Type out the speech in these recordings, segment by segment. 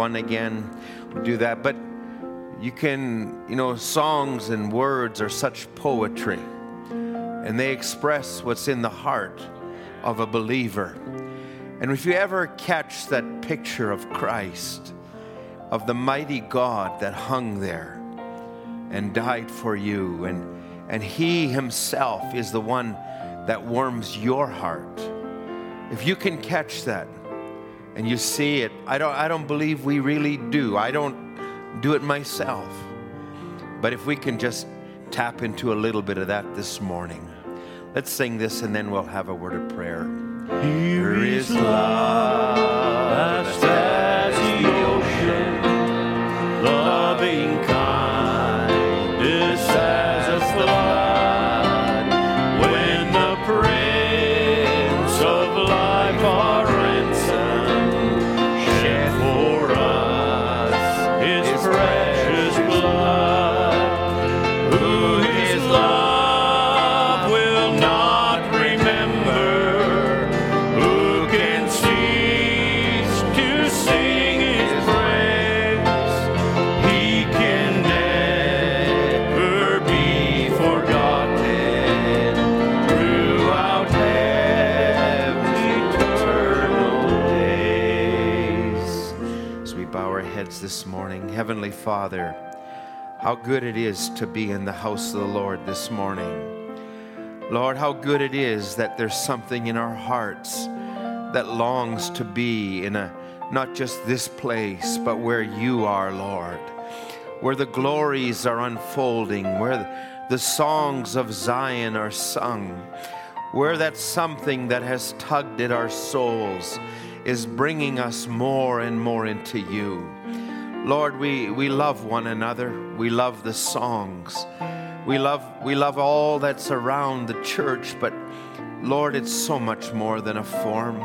one again. We'll do that. But you can, you know, songs and words are such poetry, and they express what's in the heart of a believer. And if you ever catch that picture of Christ, of the mighty God that hung there and died for you, and, and He Himself is the one that warms your heart. If you can catch that and you see it, I don't, I don't believe we really do. I don't do it myself. But if we can just tap into a little bit of that this morning, let's sing this and then we'll have a word of prayer. Here is love Father, how good it is to be in the house of the Lord this morning. Lord, how good it is that there's something in our hearts that longs to be in a not just this place, but where you are, Lord, where the glories are unfolding, where the songs of Zion are sung, where that something that has tugged at our souls is bringing us more and more into you. Lord, we, we love one another. We love the songs. We love, we love all that's around the church, but Lord, it's so much more than a form.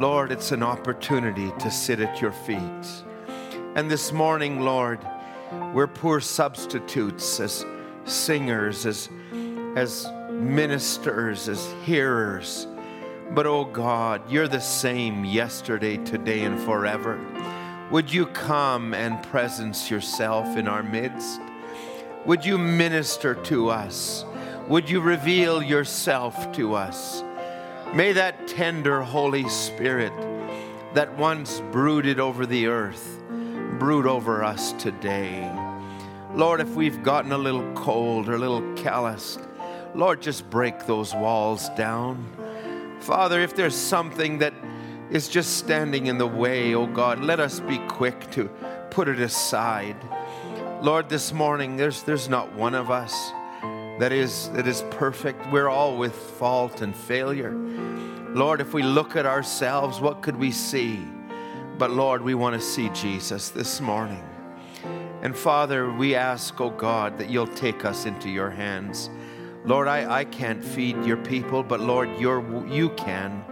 Lord, it's an opportunity to sit at your feet. And this morning, Lord, we're poor substitutes as singers, as, as ministers, as hearers. But oh God, you're the same yesterday, today, and forever. Would you come and presence yourself in our midst? Would you minister to us? Would you reveal yourself to us? May that tender Holy Spirit that once brooded over the earth brood over us today. Lord, if we've gotten a little cold or a little calloused, Lord, just break those walls down. Father, if there's something that is just standing in the way, oh God, let us be quick to put it aside. Lord, this morning there's there's not one of us that is that is perfect. We're all with fault and failure. Lord, if we look at ourselves, what could we see? But Lord, we want to see Jesus this morning. And Father, we ask, oh God, that you'll take us into your hands. Lord, I, I can't feed your people, but Lord, you're, you can.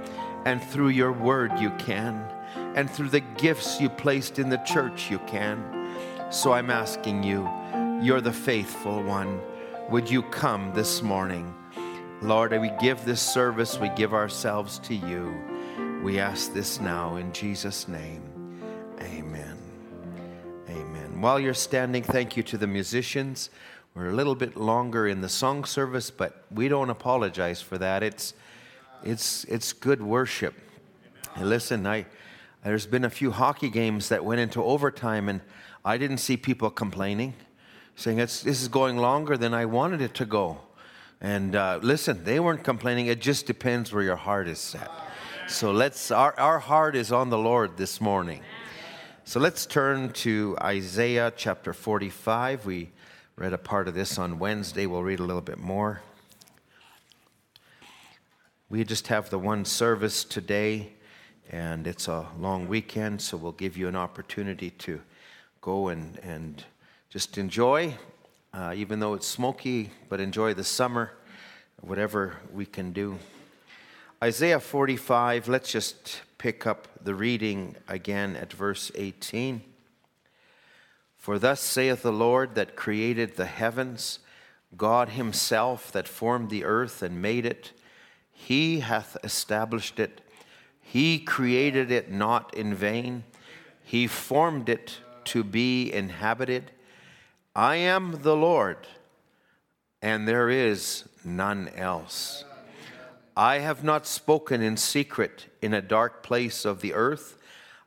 And through your word, you can. And through the gifts you placed in the church, you can. So I'm asking you, you're the faithful one. Would you come this morning? Lord, we give this service, we give ourselves to you. We ask this now in Jesus' name. Amen. Amen. While you're standing, thank you to the musicians. We're a little bit longer in the song service, but we don't apologize for that. It's it's it's good worship. Listen, I there's been a few hockey games that went into overtime, and I didn't see people complaining, saying it's this is going longer than I wanted it to go. And uh, listen, they weren't complaining. It just depends where your heart is set. So let's our, our heart is on the Lord this morning. So let's turn to Isaiah chapter 45. We read a part of this on Wednesday. We'll read a little bit more. We just have the one service today, and it's a long weekend, so we'll give you an opportunity to go and, and just enjoy, uh, even though it's smoky, but enjoy the summer, whatever we can do. Isaiah 45, let's just pick up the reading again at verse 18. For thus saith the Lord that created the heavens, God Himself that formed the earth and made it. He hath established it. He created it not in vain. He formed it to be inhabited. I am the Lord, and there is none else. I have not spoken in secret in a dark place of the earth.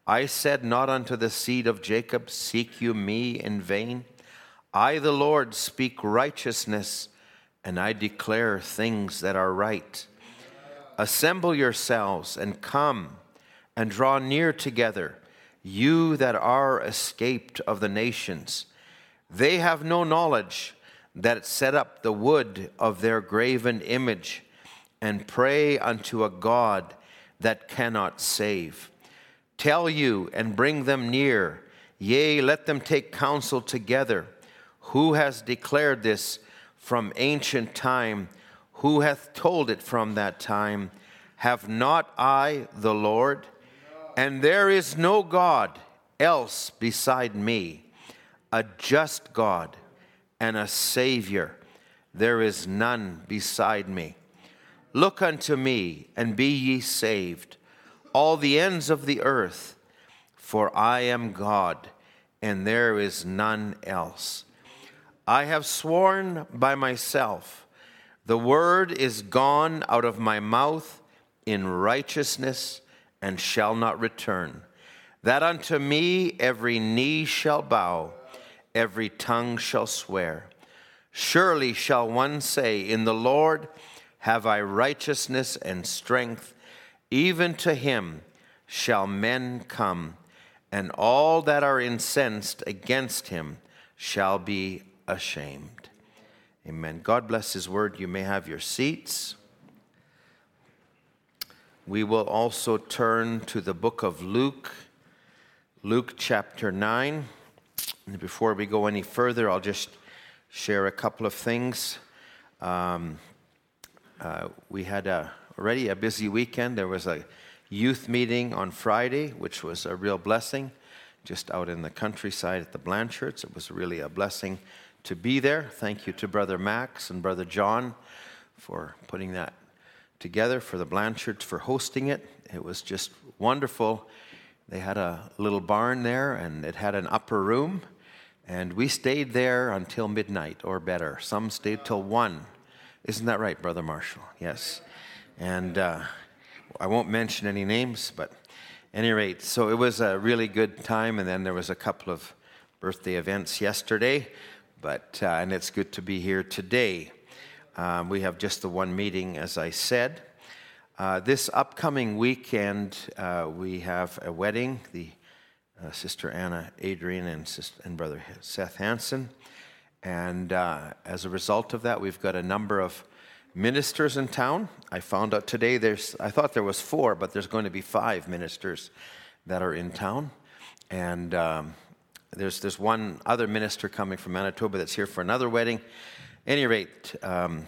I said not unto the seed of Jacob, Seek you me in vain. I, the Lord, speak righteousness, and I declare things that are right. Assemble yourselves and come and draw near together, you that are escaped of the nations. They have no knowledge that set up the wood of their graven image and pray unto a God that cannot save tell you and bring them near. Yea, let them take counsel together. Who has declared this from ancient time? Who hath told it from that time? Have not I the Lord? And there is no God else beside me, a just God and a Savior. There is none beside me. Look unto me and be ye saved all the ends of the earth, for I am God, and there is none else. I have sworn by myself, the word is gone out of my mouth in righteousness and shall not return. That unto me every knee shall bow, every tongue shall swear. Surely shall one say, In the Lord have I righteousness and strength even to him shall men come, and all that are incensed against him shall be ashamed. Amen. God bless his word. You may have your seats. We will also turn to the book of Luke, Luke chapter 9. And before we go any further, I'll just share a couple of things. Um, uh, we had a already a busy weekend. There was a youth meeting on Friday, which was a real blessing, just out in the countryside at the Blanchards. It was really a blessing to be there. Thank you to Brother Max and Brother John for putting that together, for the Blanchards for hosting it. It was just wonderful. They had a little barn there, and it had an upper room. And we stayed there until midnight or better. Some stayed till one. Isn't that right, Brother Marshall? Yes. And uh, I won't mention any names, but any rate, so it was a really good time. And then there was a couple of birthday events yesterday, but uh, and it's good to be here today. Um, we have just the one meeting, as I said. Uh, this upcoming weekend, uh, we have a wedding. The uh, Sister Anna Adrian and, sister, and Brother Seth Hansen. And uh, as a result of that, we've got a number of ministers in town. I found out today there's, I thought there was four, but there's going to be five ministers that are in town. And um, there's, there's one other minister coming from Manitoba that's here for another wedding. Any rate, um,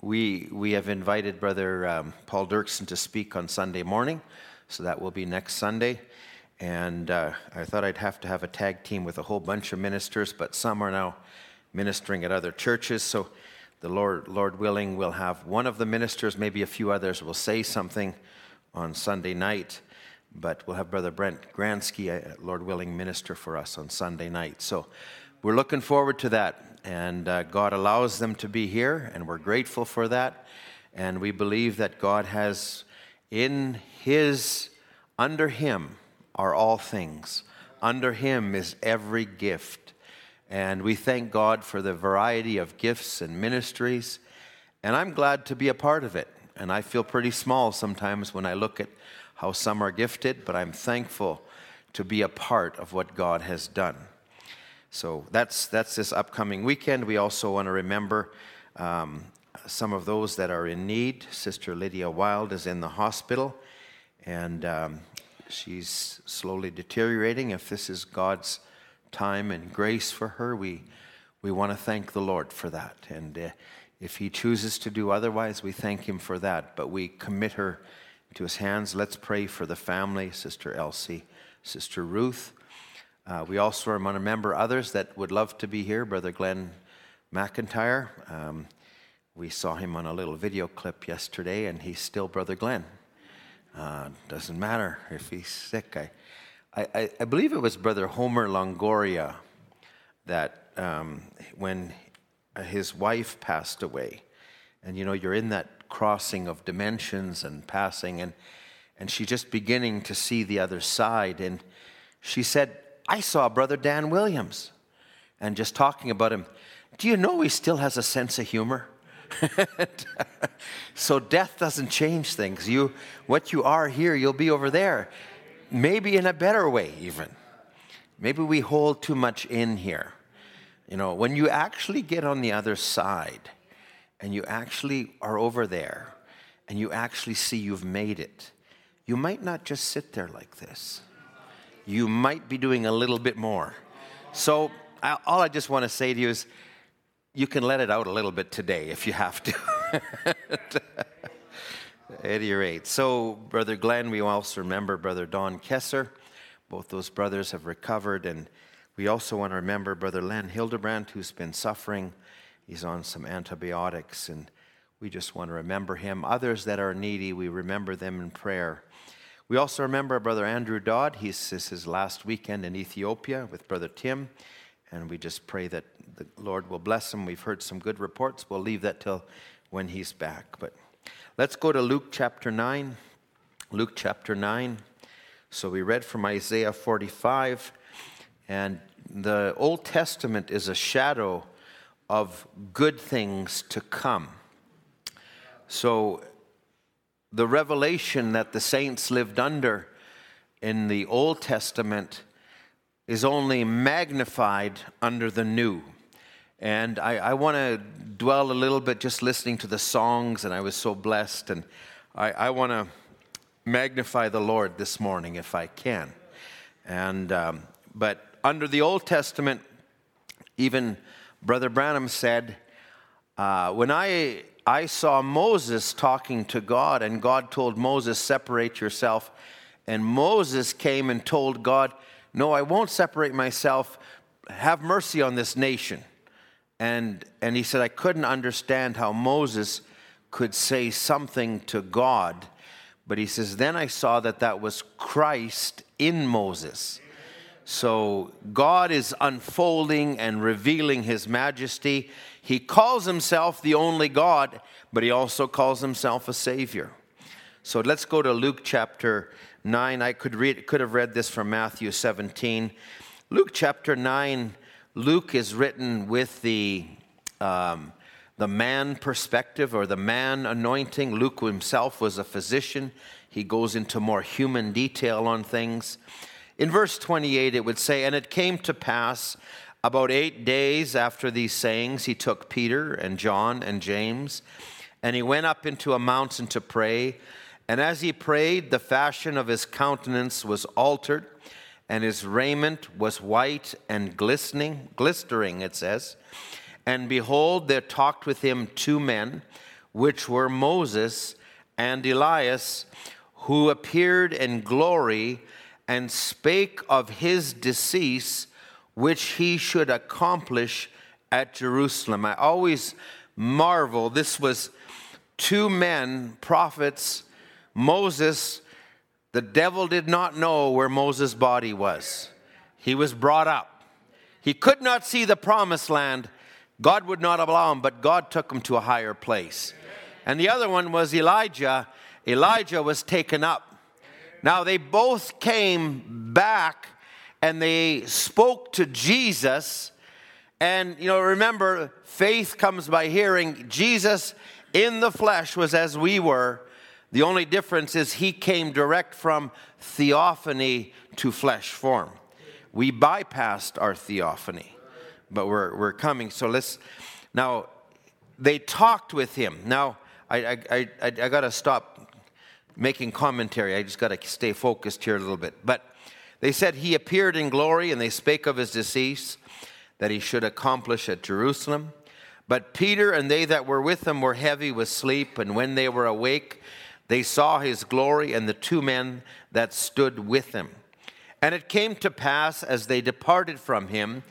we, we have invited Brother um, Paul Dirksen to speak on Sunday morning, so that will be next Sunday. And uh, I thought I'd have to have a tag team with a whole bunch of ministers, but some are now ministering at other churches. So the Lord, Lord willing, we'll have one of the ministers, maybe a few others, will say something on Sunday night. But we'll have Brother Brent Gransky, Lord willing, minister for us on Sunday night. So we're looking forward to that. And uh, God allows them to be here, and we're grateful for that. And we believe that God has in His, under Him are all things. Under Him is every gift. And we thank God for the variety of gifts and ministries. And I'm glad to be a part of it. And I feel pretty small sometimes when I look at how some are gifted, but I'm thankful to be a part of what God has done. So that's, that's this upcoming weekend. We also want to remember um, some of those that are in need. Sister Lydia Wild is in the hospital, and um, she's slowly deteriorating. If this is God's time and grace for her. We, we want to thank the Lord for that. And uh, if He chooses to do otherwise, we thank Him for that. But we commit her to His hands. Let's pray for the family, Sister Elsie, Sister Ruth. Uh, we also want to remember others that would love to be here. Brother Glenn McIntyre. Um, we saw him on a little video clip yesterday, and he's still Brother Glenn. Uh, doesn't matter if he's sick. I, I, I, believe it was Brother Homer Longoria that um, when his wife passed away, and you know, you're in that crossing of dimensions and passing, and, and she's just beginning to see the other side. And she said, I saw Brother Dan Williams. And just talking about him, do you know he still has a sense of humor? so death doesn't change things. You, what you are here, you'll be over there. Maybe in a better way, even. Maybe we hold too much in here. You know, when you actually get on the other side and you actually are over there and you actually see you've made it, you might not just sit there like this. You might be doing a little bit more. So, all I just want to say to you is you can let it out a little bit today if you have to. At any rate, so Brother Glenn, we also remember Brother Don Kesser. Both those brothers have recovered, and we also want to remember Brother Len Hildebrandt, who's been suffering. He's on some antibiotics, and we just want to remember him. Others that are needy, we remember them in prayer. We also remember Brother Andrew Dodd. He's his last weekend in Ethiopia with Brother Tim, and we just pray that the Lord will bless him. We've heard some good reports. We'll leave that till when he's back. But let's go to Luke chapter 9. Luke chapter 9. So we read from Isaiah 45, and the Old Testament is a shadow of good things to come. So the revelation that the saints lived under in the Old Testament is only magnified under the New. And I, I want to dwell a little bit just listening to the songs, and I was so blessed. And I, I want to magnify the Lord this morning if I can. And, um, but under the Old Testament, even Brother Branham said, uh, when I, I saw Moses talking to God, and God told Moses, Separate yourself. And Moses came and told God, No, I won't separate myself. Have mercy on this nation. And, and he said, I couldn't understand how Moses could say something to God. But he says, then I saw that that was Christ in Moses. So God is unfolding and revealing his majesty. He calls himself the only God, but he also calls himself a Savior. So let's go to Luke chapter 9. I could, read, could have read this from Matthew 17. Luke chapter 9 Luke is written with the, um, the man perspective or the man anointing. Luke himself was a physician. He goes into more human detail on things. In verse 28, it would say, And it came to pass about eight days after these sayings, he took Peter and John and James, and he went up into a mountain to pray. And as he prayed, the fashion of his countenance was altered and his raiment was white and glistening, glistering, it says. And behold, there talked with him two men, which were Moses and Elias, who appeared in glory and spake of his decease, which he should accomplish at Jerusalem. I always marvel. This was two men, prophets, Moses the devil did not know where Moses' body was. He was brought up. He could not see the promised land. God would not allow him, but God took him to a higher place. And the other one was Elijah. Elijah was taken up. Now they both came back and they spoke to Jesus. And, you know, remember, faith comes by hearing. Jesus in the flesh was as we were. The only difference is he came direct from theophany to flesh form. We bypassed our theophany, but we're, we're coming. So let's, now, they talked with him. Now, I, I, I, I got to stop making commentary. I just got to stay focused here a little bit. But they said he appeared in glory, and they spake of his decease that he should accomplish at Jerusalem. But Peter and they that were with him were heavy with sleep, and when they were awake, they saw his glory and the two men that stood with him. And it came to pass as they departed from him,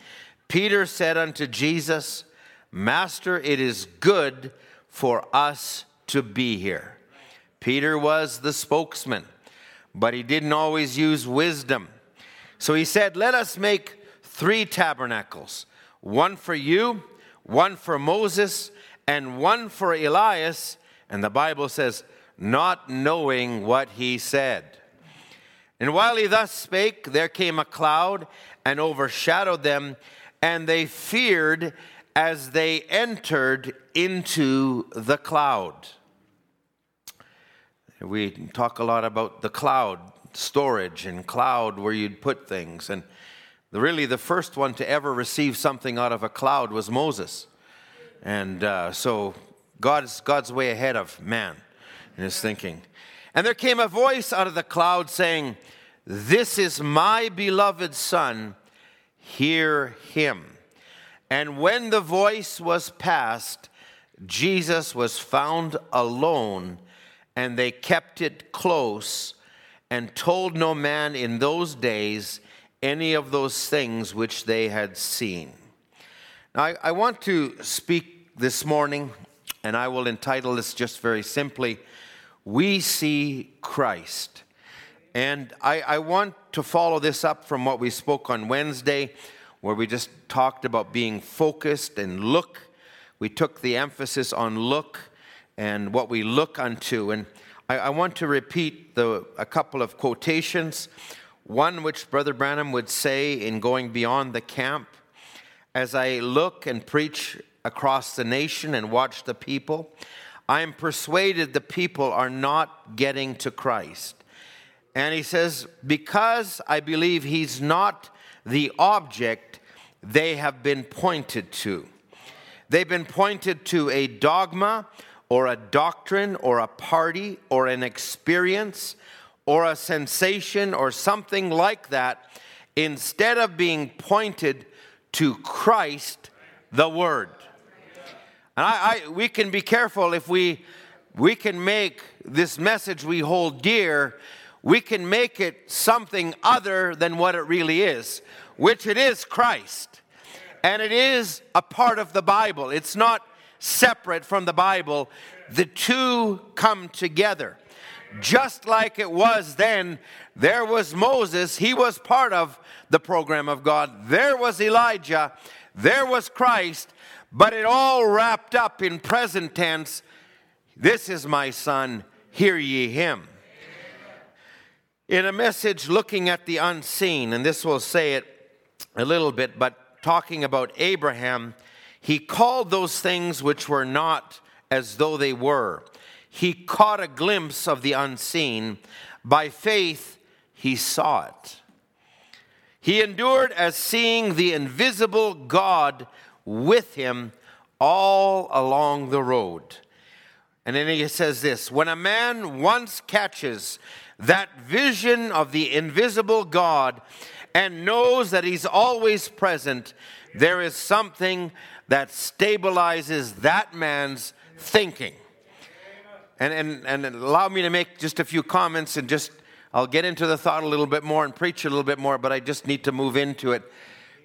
Peter said unto Jesus, Master, it is good for us to be here. Peter was the spokesman, but he didn't always use wisdom. So he said, Let us make three tabernacles one for you, one for Moses, and one for Elias. And the Bible says, not knowing what he said. And while he thus spake, there came a cloud and overshadowed them, and they feared as they entered into the cloud. We talk a lot about the cloud storage and cloud where you'd put things. And really, the first one to ever receive something out of a cloud was Moses. And uh, so God's, God's way ahead of man in his thinking. And there came a voice out of the cloud saying, This is my beloved Son, hear him. And when the voice was past, Jesus was found alone, and they kept it close and told no man in those days any of those things which they had seen. Now, I, I want to speak this morning, and I will entitle this just very simply We See Christ. And I, I want to follow this up from what we spoke on Wednesday, where we just talked about being focused and look. We took the emphasis on look and what we look unto. And I, I want to repeat the, a couple of quotations. One which Brother Branham would say in going beyond the camp as I look and preach across the nation and watch the people, I am persuaded the people are not getting to Christ. And he says, because I believe he's not the object they have been pointed to. They've been pointed to a dogma or a doctrine or a party or an experience or a sensation or something like that instead of being pointed to Christ, the Word. And I, I, we can be careful if we, we can make this message we hold dear, we can make it something other than what it really is, which it is Christ. And it is a part of the Bible. It's not separate from the Bible, the two come together. Just like it was then, there was Moses, he was part of the program of God. There was Elijah, there was Christ, but it all wrapped up in present tense. This is my son, hear ye him. In a message looking at the unseen, and this will say it a little bit, but talking about Abraham, he called those things which were not as though they were. He caught a glimpse of the unseen. By faith, he saw it. He endured as seeing the invisible God with him all along the road. And then he says this when a man once catches that vision of the invisible God and knows that he's always present, there is something that stabilizes that man's thinking. And, and, and allow me to make just a few comments and just, I'll get into the thought a little bit more and preach a little bit more, but I just need to move into it.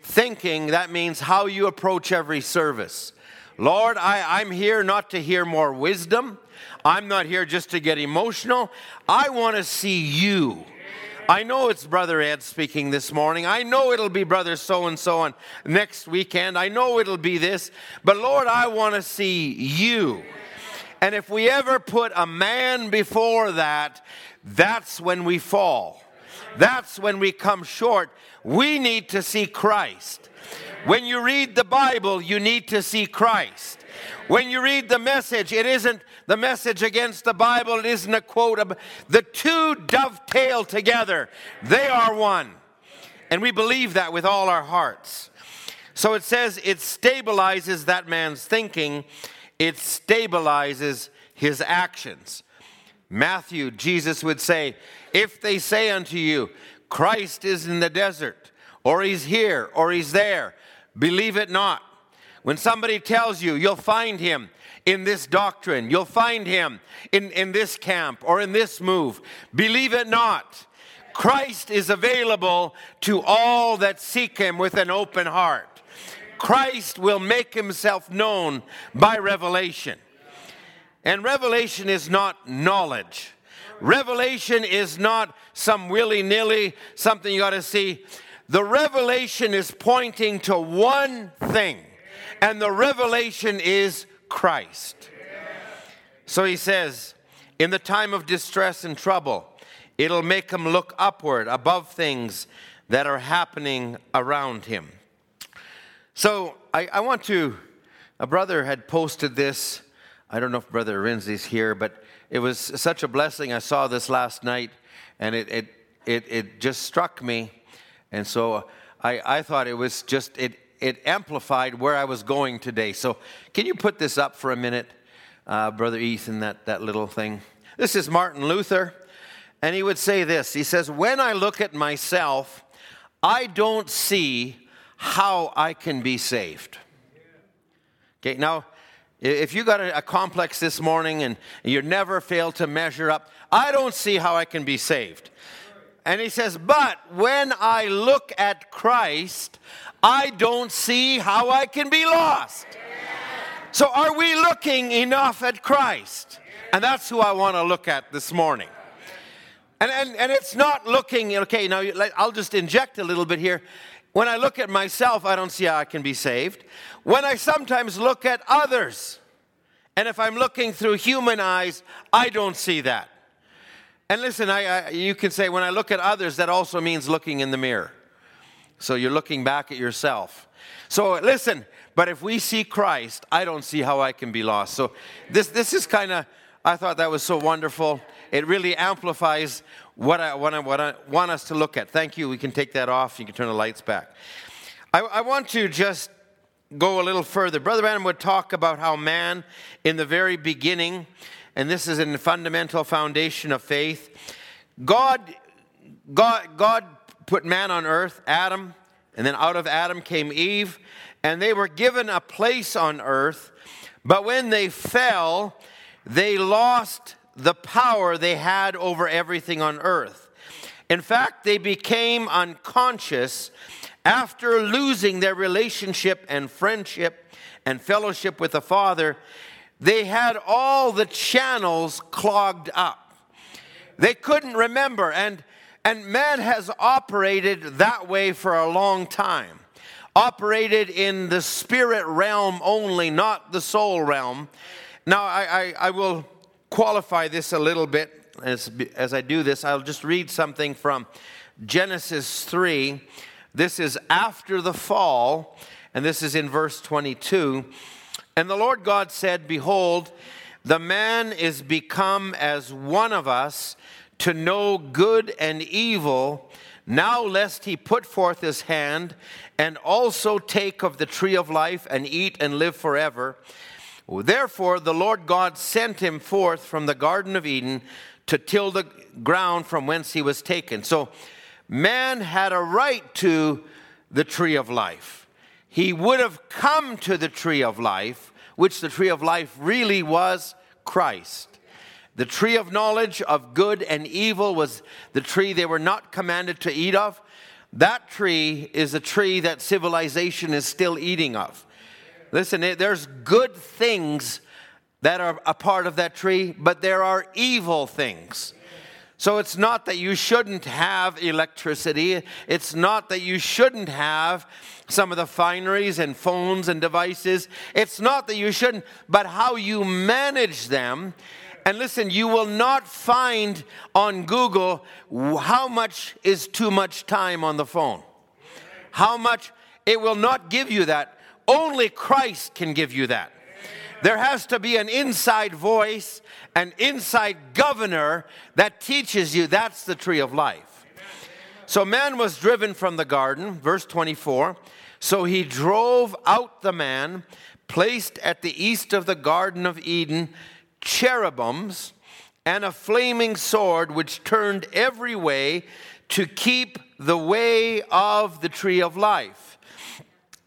Thinking, that means how you approach every service. Lord, I, I'm here not to hear more wisdom. I'm not here just to get emotional. I want to see you. I know it's Brother Ed speaking this morning. I know it'll be Brother so and so on next weekend. I know it'll be this. But Lord, I want to see you. And if we ever put a man before that, that's when we fall. That's when we come short. We need to see Christ. When you read the Bible, you need to see Christ. When you read the message, it isn't the message against the Bible, it isn't a quote. The two dovetail together, they are one. And we believe that with all our hearts. So it says it stabilizes that man's thinking, it stabilizes his actions. Matthew, Jesus would say, If they say unto you, Christ is in the desert, or he's here, or he's there, believe it not. When somebody tells you you'll find him in this doctrine, you'll find him in, in this camp or in this move, believe it not. Christ is available to all that seek him with an open heart. Christ will make himself known by revelation. And revelation is not knowledge. Revelation is not some willy nilly, something you got to see. The revelation is pointing to one thing, and the revelation is Christ. So he says, in the time of distress and trouble, it'll make him look upward above things that are happening around him. So I, I want to, a brother had posted this. I don't know if Brother Rinsley's here, but it was such a blessing. I saw this last night, and it, it, it, it just struck me. And so I, I thought it was just, it, it amplified where I was going today. So can you put this up for a minute, uh, Brother Ethan, that, that little thing? This is Martin Luther, and he would say this He says, When I look at myself, I don't see how I can be saved. Okay, now, if you got a, a complex this morning and you never fail to measure up, I don't see how I can be saved. And he says, But when I look at Christ, I don't see how I can be lost. So, are we looking enough at Christ? And that's who I want to look at this morning. And, and, and it's not looking, okay, now I'll just inject a little bit here. When I look at myself, I don't see how I can be saved. When I sometimes look at others, and if I'm looking through human eyes, I don't see that. And listen, I, I, you can say when I look at others, that also means looking in the mirror. So you're looking back at yourself. So listen, but if we see Christ, I don't see how I can be lost. So this, this is kind of, I thought that was so wonderful. It really amplifies what I, what, I, what I want us to look at. Thank you. We can take that off. You can turn the lights back. I, I want to just go a little further. Brother Branham would talk about how man, in the very beginning, and this is in the fundamental foundation of faith. God, God, God put man on earth, Adam, and then out of Adam came Eve, and they were given a place on earth. But when they fell, they lost the power they had over everything on earth. In fact, they became unconscious after losing their relationship and friendship and fellowship with the Father they had all the channels clogged up. They couldn't remember, and, and man has operated that way for a long time. Operated in the spirit realm only, not the soul realm. Now, I, I, I will qualify this a little bit as, as I do this. I'll just read something from Genesis 3. This is after the fall, and this is in verse 22. And the Lord God said, Behold, the man is become as one of us to know good and evil. Now, lest he put forth his hand and also take of the tree of life and eat and live forever. Therefore, the Lord God sent him forth from the Garden of Eden to till the ground from whence he was taken. So, man had a right to the tree of life he would have come to the tree of life, which the tree of life really was Christ. The tree of knowledge of good and evil was the tree they were not commanded to eat of. That tree is a tree that civilization is still eating of. Listen, eh, there's good things that are a part of that tree, but there are evil things. So it's not that you shouldn't have electricity. It's not that you shouldn't have some of the fineries and phones and devices. It's not that you shouldn't, but how you manage them. And listen, you will not find on Google how much is too much time on the phone. How much, it will not give you that. Only Christ can give you that. There has to be an inside voice, an inside governor that teaches you that's the tree of life. So man was driven from the garden, verse 24. So he drove out the man, placed at the east of the Garden of Eden cherubims and a flaming sword which turned every way to keep the way of the tree of life.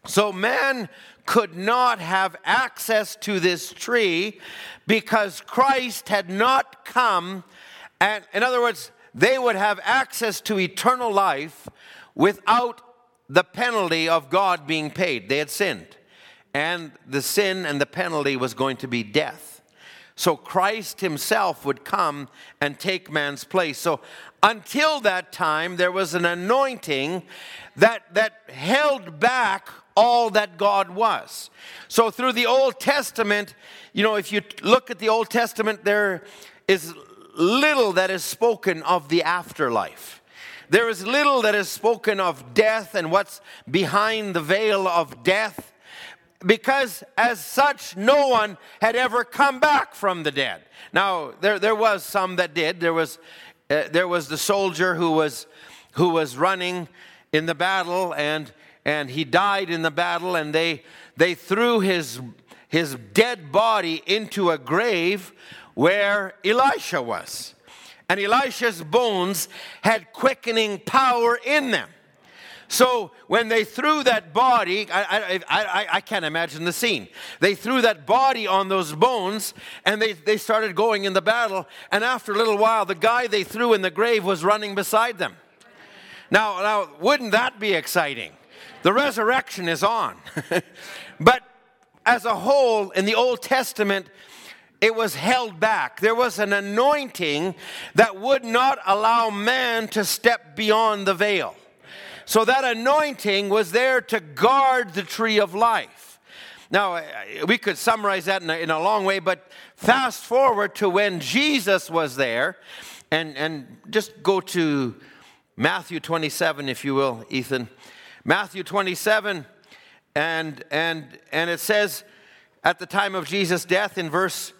So man could not have access to this tree because Christ had not come. And in other words, they would have access to eternal life without the penalty of God being paid. They had sinned. And the sin and the penalty was going to be death. So Christ himself would come and take man's place. So until that time, there was an anointing that, that held back all that God was. So through the Old Testament, you know, if you look at the Old Testament, there is little that is spoken of the afterlife. There is little that is spoken of death and what's behind the veil of death because as such no one had ever come back from the dead. Now there, there was some that did. There was uh, there was the soldier who was who was running in the battle and and he died in the battle and they they threw his his dead body into a grave where Elisha was. And Elisha's bones had quickening power in them so when they threw that body, I, I, I, I, can't imagine the scene. They threw that body on those bones and they, they started going in the battle. And after a little while, the guy they threw in the grave was running beside them. Now, now wouldn't that be exciting? The resurrection is on. but as a whole, in the Old Testament, it was held back. There was an anointing that would not allow man to step beyond the veil. So that anointing was there to guard the tree of life. Now, we could summarize that in a, in a long way, but fast forward to when Jesus was there, and, and just go to Matthew 27, if you will, Ethan. Matthew 27, and, and, and it says, at the time of Jesus' death in verse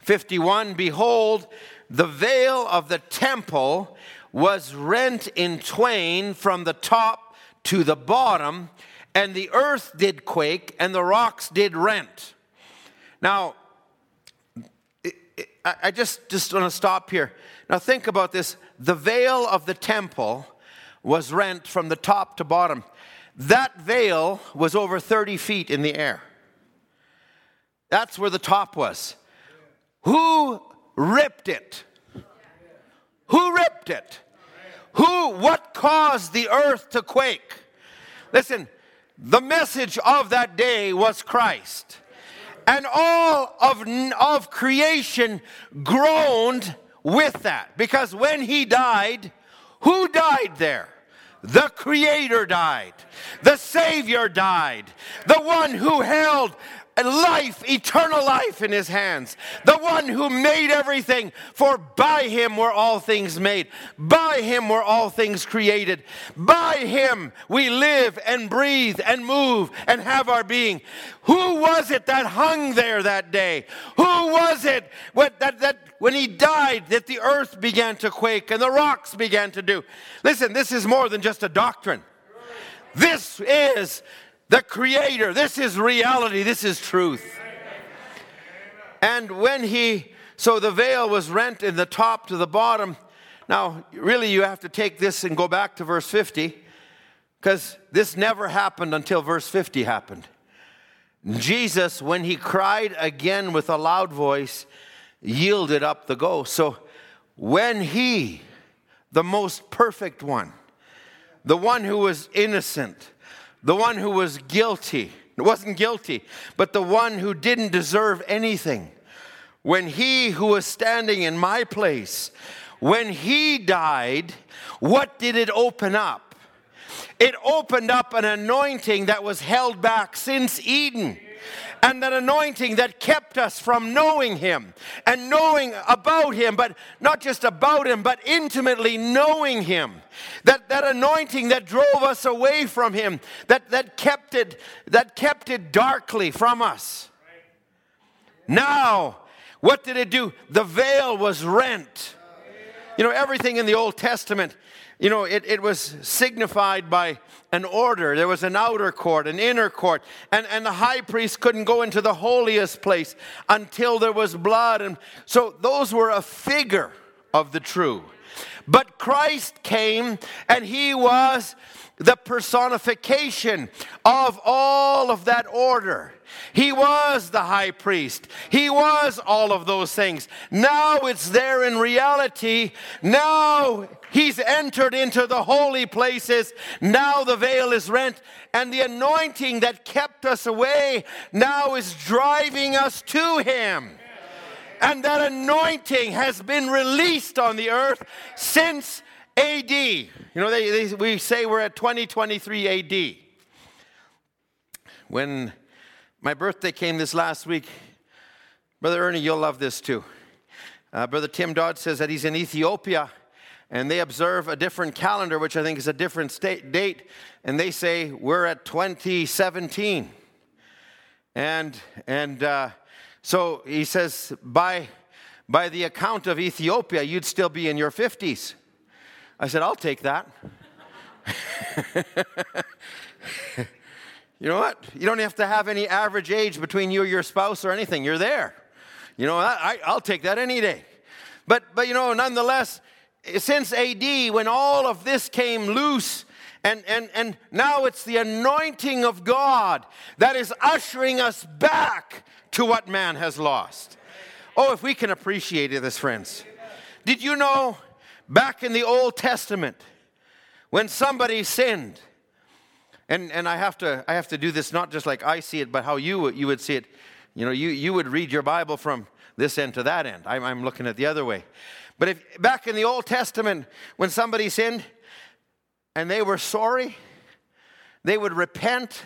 51 Behold, the veil of the temple was rent in twain from the top to the bottom, and the earth did quake, and the rocks did rent. Now, I just, just want to stop here. Now, think about this. The veil of the temple was rent from the top to bottom. That veil was over 30 feet in the air. That's where the top was. Who ripped it? Who ripped it? Who, what caused the earth to quake? Listen, the message of that day was Christ. And all of, of creation groaned with that. Because when he died, who died there? The Creator died. The Savior died. The one who held life, eternal life in his hands. The one who made everything, for by him were all things made. By him were all things created. By him we live and breathe and move and have our being. Who was it that hung there that day? Who was it that, that, that when he died that the earth began to quake and the rocks began to do? Listen, this is more than just a doctrine. This is the Creator. This is reality. This is truth. And when he, so the veil was rent in the top to the bottom. Now, really, you have to take this and go back to verse 50 because this never happened until verse 50 happened. Jesus, when he cried again with a loud voice, yielded up the ghost. So when he, the most perfect one, the one who was innocent, the one who was guilty, wasn't guilty, but the one who didn't deserve anything. When he who was standing in my place, when he died, what did it open up? It opened up an anointing that was held back since Eden and that anointing that kept us from knowing Him and knowing about Him, but not just about Him, but intimately knowing Him. That, that anointing that drove us away from Him, that, that, kept it, that kept it darkly from us. Now, what did it do? The veil was rent. You know, everything in the Old Testament you know, it, it was signified by an order. There was an outer court, an inner court, and, and the high priest couldn't go into the holiest place until there was blood. And so those were a figure of the true. But Christ came and he was the personification of all of that order. He was the high priest. He was all of those things. Now it's there in reality. Now he's entered into the holy places. Now the veil is rent. And the anointing that kept us away now is driving us to him. And that anointing has been released on the earth since AD. You know, they, they, we say we're at 2023 AD. When my birthday came this last week, Brother Ernie, you'll love this too. Uh, Brother Tim Dodd says that he's in Ethiopia and they observe a different calendar, which I think is a different state, date, and they say we're at 2017. And, and uh, so he says, by, by the account of Ethiopia, you'd still be in your 50s. I said, I'll take that. you know what? You don't have to have any average age between you or your spouse or anything. You're there. You know, I, I'll take that any day. But, but you know, nonetheless, since AD, when all of this came loose, and, and, and now it's the anointing of God that is ushering us back to what man has lost. Oh, if we can appreciate this, friends. Did you know back in the Old Testament, when somebody sinned, and, and I, have to, I have to do this not just like I see it, but how you, you would see it. You know, you, you would read your Bible from this end to that end. I'm, I'm looking at the other way. But if back in the Old Testament, when somebody sinned and they were sorry, they would repent,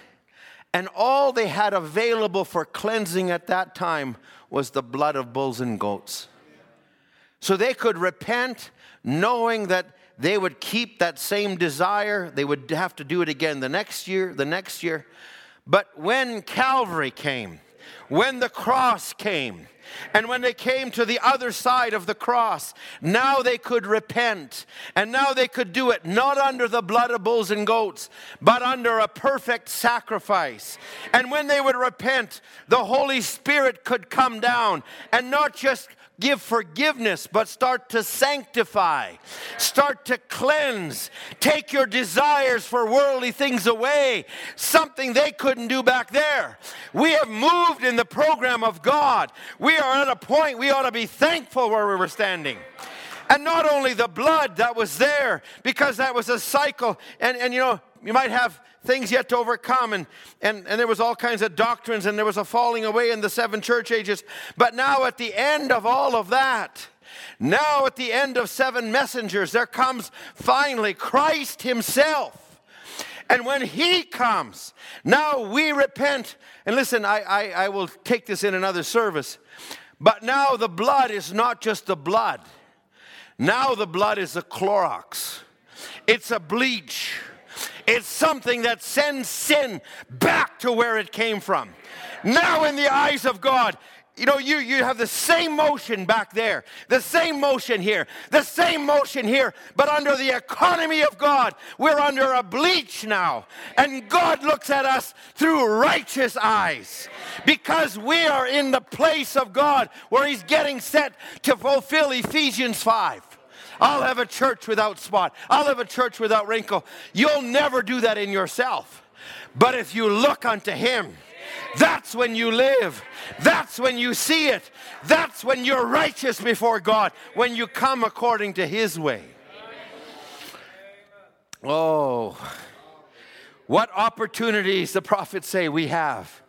and all they had available for cleansing at that time was the blood of bulls and goats. So they could repent knowing that they would keep that same desire. They would have to do it again the next year, the next year. But when Calvary came, when the cross came, and when they came to the other side of the cross, now they could repent. And now they could do it not under the blood of bulls and goats, but under a perfect sacrifice. And when they would repent, the Holy Spirit could come down and not just give forgiveness, but start to sanctify, start to cleanse, take your desires for worldly things away, something they couldn't do back there. We have moved in the program of God. We are at a point we ought to be thankful where we were standing. And not only the blood that was there, because that was a cycle. And, and you know, you might have things yet to overcome, and, and, and there was all kinds of doctrines, and there was a falling away in the seven church ages. But now, at the end of all of that, now at the end of seven messengers, there comes finally Christ Himself. And when He comes, now we repent. And listen, I, I, I will take this in another service. But now the blood is not just the blood. Now the blood is a Clorox. It's a bleach. It's something that sends sin back to where it came from. Now, in the eyes of God, you know, you, you have the same motion back there, the same motion here, the same motion here, but under the economy of God, we're under a bleach now. And God looks at us through righteous eyes because we are in the place of God where He's getting set to fulfill Ephesians 5. I'll have a church without spot. I'll have a church without wrinkle. You'll never do that in yourself. But if you look unto Him, that's when you live. That's when you see it. That's when you're righteous before God, when you come according to His way. Oh, what opportunities the prophets say we have.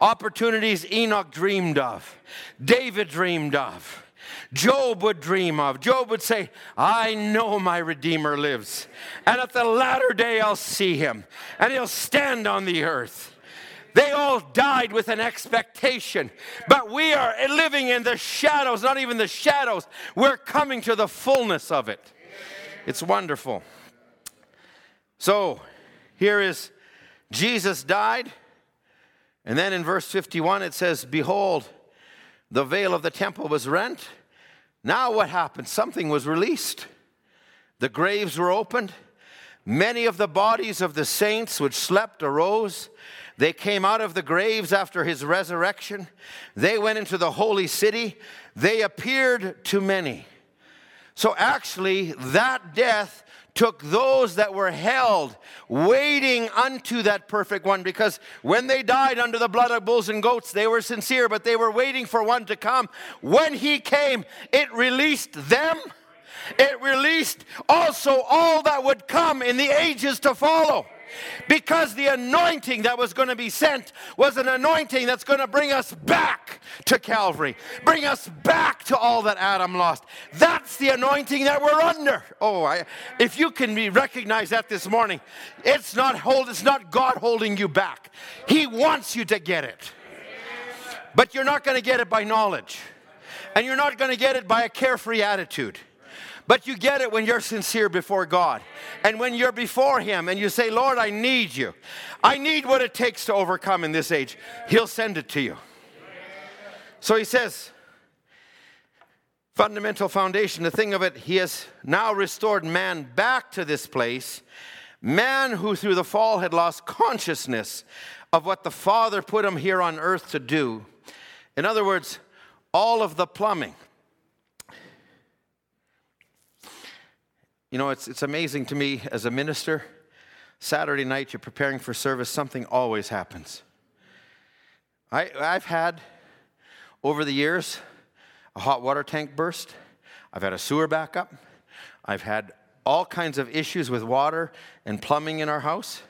Opportunities Enoch dreamed of, David dreamed of. Job would dream of. Job would say, I know my Redeemer lives, and at the latter day I'll see him, and he'll stand on the earth. They all died with an expectation, but we are living in the shadows, not even the shadows. We're coming to the fullness of it. It's wonderful. So, here is Jesus died, and then in verse 51 it says, Behold, the veil of the temple was rent now, what happened? Something was released. The graves were opened. Many of the bodies of the saints which slept arose. They came out of the graves after his resurrection. They went into the holy city. They appeared to many. So, actually, that death took those that were held, waiting unto that perfect one, because when they died under the blood of bulls and goats, they were sincere, but they were waiting for one to come. When he came, it released them. It released also all that would come in the ages to follow. Because the anointing that was going to be sent was an anointing that's going to bring us back to Calvary, bring us back to all that Adam lost. That's the anointing that we're under. Oh, I, if you can be, recognize that this morning, it's not hold, it's not God holding you back. He wants you to get it. But you're not going to get it by knowledge. And you're not going to get it by a carefree attitude. But you get it when you're sincere before God. And when you're before Him and you say, Lord, I need you. I need what it takes to overcome in this age. He'll send it to you. So He says, fundamental foundation, the thing of it, He has now restored man back to this place. Man who through the fall had lost consciousness of what the Father put him here on earth to do. In other words, all of the plumbing, You know, it's, it's amazing to me as a minister. Saturday night, you're preparing for service, something always happens. I, I've had, over the years, a hot water tank burst. I've had a sewer backup. I've had all kinds of issues with water and plumbing in our house.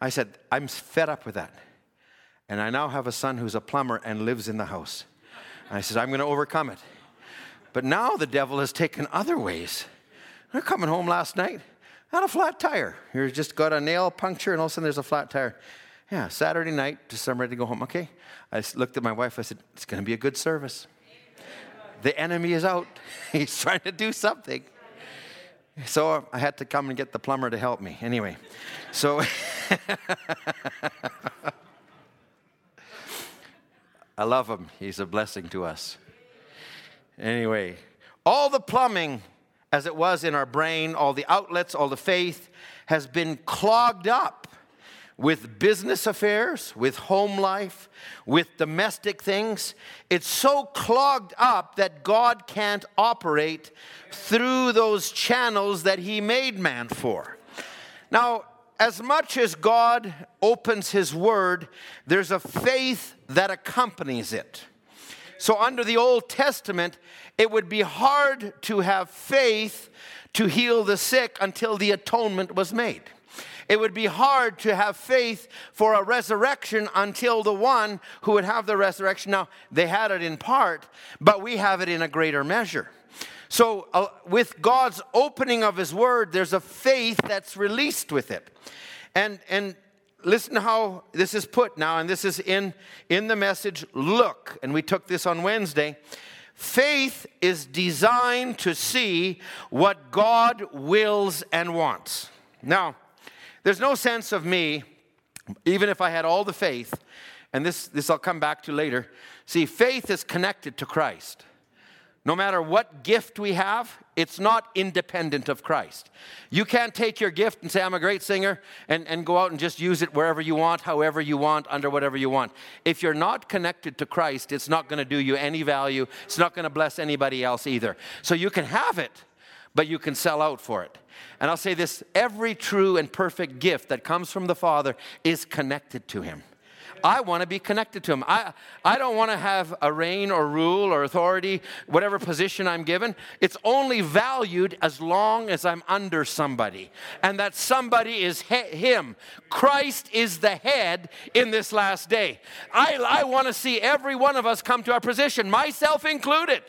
I said, I'm fed up with that. And I now have a son who's a plumber and lives in the house. And I said, I'm going to overcome it. But now the devil has taken other ways. They're coming home last night. Had a flat tire. You just got a nail puncture, and all of a sudden there's a flat tire. Yeah, Saturday night, just I'm ready to go home. Okay. I looked at my wife. I said, "It's going to be a good service. The enemy is out. He's trying to do something." So I had to come and get the plumber to help me. Anyway, so I love him. He's a blessing to us. Anyway, all the plumbing as it was in our brain, all the outlets, all the faith has been clogged up with business affairs, with home life, with domestic things. It's so clogged up that God can't operate through those channels that He made man for. Now, as much as God opens His Word, there's a faith that accompanies it. So, under the Old Testament, it would be hard to have faith to heal the sick until the atonement was made. It would be hard to have faith for a resurrection until the one who would have the resurrection. Now, they had it in part, but we have it in a greater measure. So, uh, with God's opening of His Word, there's a faith that's released with it. And, and listen how this is put now, and this is in, in the message look. And we took this on Wednesday. Faith is designed to see what God wills and wants. Now, there's no sense of me, even if I had all the faith, and this, this I'll come back to later. See, faith is connected to Christ. No matter what gift we have, it's not independent of Christ. You can't take your gift and say, I'm a great singer, and, and go out and just use it wherever you want, however you want, under whatever you want. If you're not connected to Christ, it's not going to do you any value. It's not going to bless anybody else either. So you can have it, but you can sell out for it. And I'll say this every true and perfect gift that comes from the Father is connected to Him. I want to be connected to Him. I, I don't want to have a reign or rule or authority, whatever position I'm given. It's only valued as long as I'm under somebody. And that somebody is he- Him. Christ is the head in this last day. I, I want to see every one of us come to our position, myself included.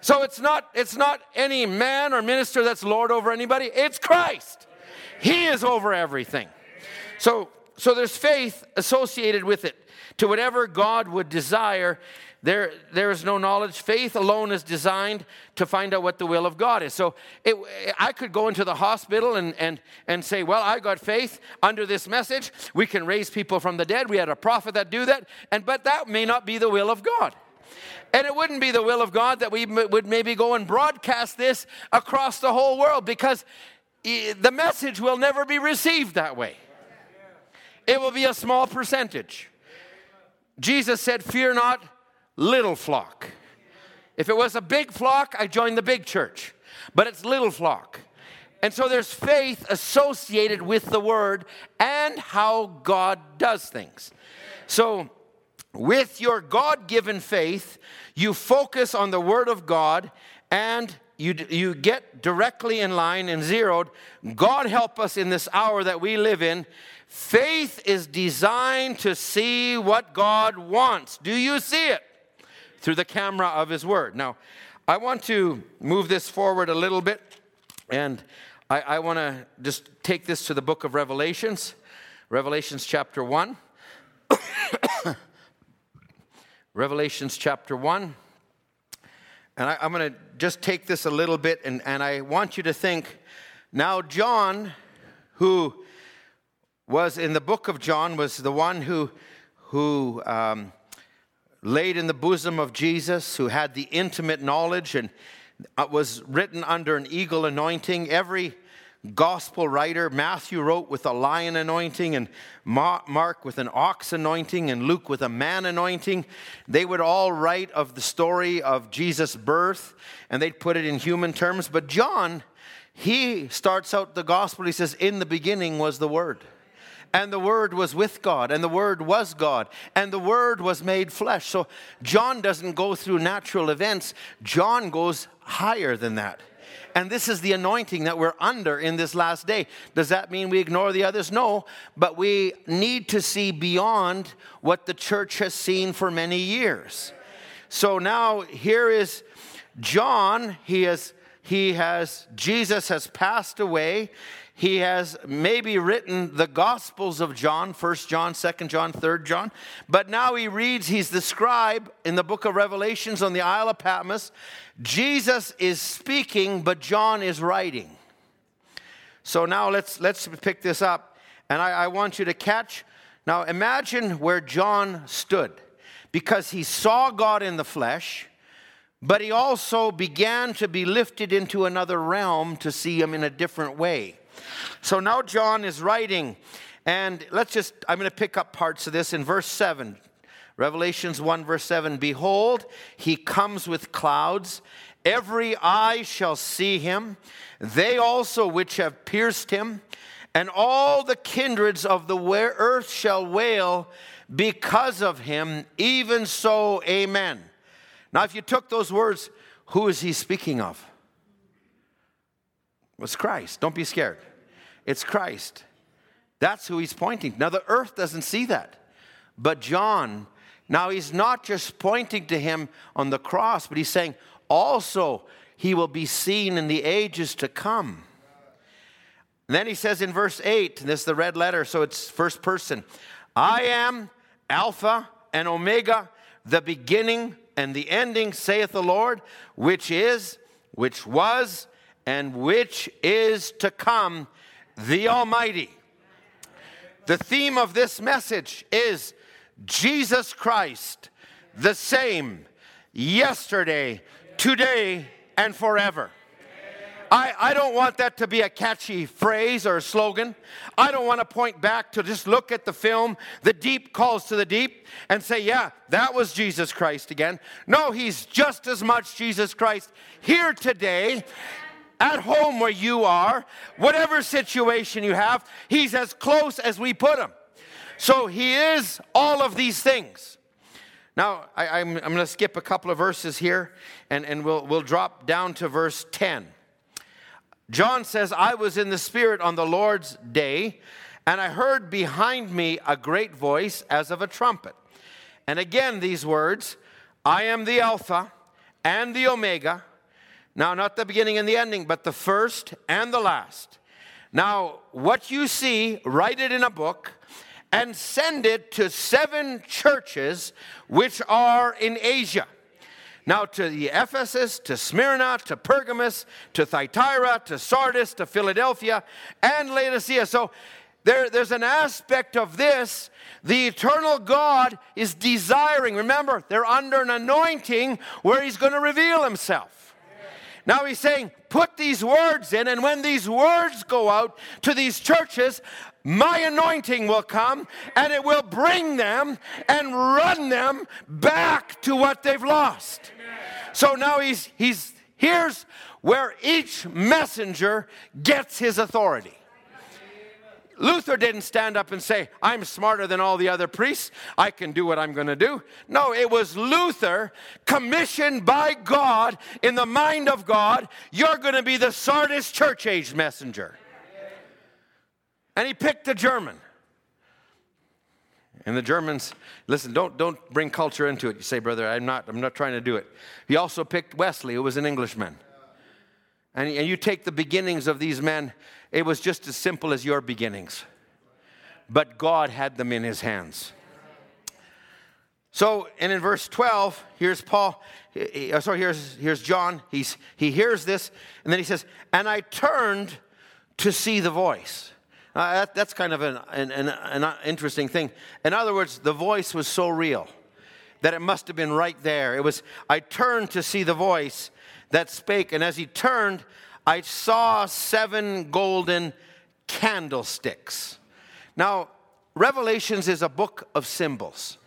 So it's not, it's not any man or minister that's Lord over anybody, it's Christ. He is over everything. So so there's faith associated with it. To whatever God would desire, there, there is no knowledge. Faith alone is designed to find out what the will of God is. So it, I could go into the hospital and, and, and say, Well, I got faith under this message. We can raise people from the dead. We had a prophet that do that. And, but that may not be the will of God. And it wouldn't be the will of God that we would maybe go and broadcast this across the whole world because eh, the message will never be received that way it will be a small percentage. Jesus said, Fear not, little flock. If it was a big flock, I joined the big church, but it's little flock. And so there's faith associated with the word and how God does things. So, with your God given faith, you focus on the word of God and you, you get directly in line and zeroed. God help us in this hour that we live in. Faith is designed to see what God wants. Do you see it? Through the camera of His Word. Now, I want to move this forward a little bit, and I, I want to just take this to the book of Revelations, Revelations chapter 1. Revelations chapter 1. And I, am going to just take this a little bit, and, and I want you to think now, John, who was in the book of John, was the one who, who um, laid in the bosom of Jesus, who had the intimate knowledge and uh, was written under an eagle anointing. Every gospel writer. Matthew wrote with a lion anointing, and Mark with an ox anointing, and Luke with a man anointing. They would all write of the story of Jesus' birth, and they'd put it in human terms. But John, he starts out the gospel, he says, In the beginning was the Word. And the Word was with God, and the Word was God, and the Word was made flesh. So John doesn't go through natural events, John goes higher than that. And this is the anointing that we're under in this last day. Does that mean we ignore the others? No, but we need to see beyond what the church has seen for many years. So now here is John. He has, he has, Jesus has passed away he has maybe written the Gospels of John, 1st John, 2nd John, 3rd John, but now he reads, he's the scribe in the book of Revelations on the Isle of Patmos. Jesus is speaking, but John is writing. So now let's, let's pick this up, and I, I want you to catch. Now imagine where John stood, because he saw God in the flesh but he also began to be lifted into another realm to see him in a different way. So now John is writing, and let's just, I'm going to pick up parts of this in verse 7. Revelations 1, verse 7 Behold, he comes with clouds. Every eye shall see him, they also which have pierced him, and all the kindreds of the earth shall wail because of him. Even so, amen. Now, if you took those words, who is he speaking of? It was Christ. Don't be scared. It's Christ. That's who he's pointing. Now, the earth doesn't see that. But John, now he's not just pointing to him on the cross, but he's saying also he will be seen in the ages to come. And then he says in verse 8, and this is the red letter, so it's first person I am Alpha and Omega, the beginning and the ending, saith the Lord, which is, which was, and which is to come the Almighty. The theme of this message is Jesus Christ, the same yesterday, today, and forever. I, I don't want that to be a catchy phrase or a slogan. I don't want to point back to just look at the film, The Deep Calls to the Deep, and say, yeah, that was Jesus Christ again. No, he's just as much Jesus Christ here today at home where you are, whatever situation you have, He's as close as we put Him. So He is all of these things. Now, I, am going to skip a couple of verses here and, and we'll, we'll drop down to verse 10. John says, I was in the Spirit on the Lord's day, and I heard behind me a great voice as of a trumpet. And again, these words I am the Alpha and the Omega now, not the beginning and the ending, but the first and the last. Now, what you see, write it in a book and send it to seven churches which are in Asia. Now, to the Ephesus, to Smyrna, to Pergamos, to Thyatira, to Sardis, to Philadelphia, and Laodicea. So, there, there's an aspect of this. The eternal God is desiring. Remember, they're under an anointing where He's going to reveal Himself. Now he's saying, put these words in, and when these words go out to these churches, my anointing will come and it will bring them and run them back to what they've lost. So now he's, he's here's where each messenger gets his authority. Luther didn't stand up and say, I'm smarter than all the other priests. I can do what I'm going to do. No, it was Luther commissioned by God in the mind of God. You're going to be the Sardis church age messenger. And he picked a German. And the Germans, listen, don't, don't bring culture into it. You say, brother, I'm not, I'm not trying to do it. He also picked Wesley, who was an Englishman. And, and you take the beginnings of these men, it was just as simple as your beginnings. But God had them in his hands. So, and in verse 12, here's Paul, uh, sorry, here's, here's John. He's, he hears this, and then he says, And I turned to see the voice. Uh, that, that's kind of an, an, an, an interesting thing. In other words, the voice was so real that it must have been right there. It was, I turned to see the voice that spake, and as he turned, I saw seven golden candlesticks. Now, Revelations is a book of symbols.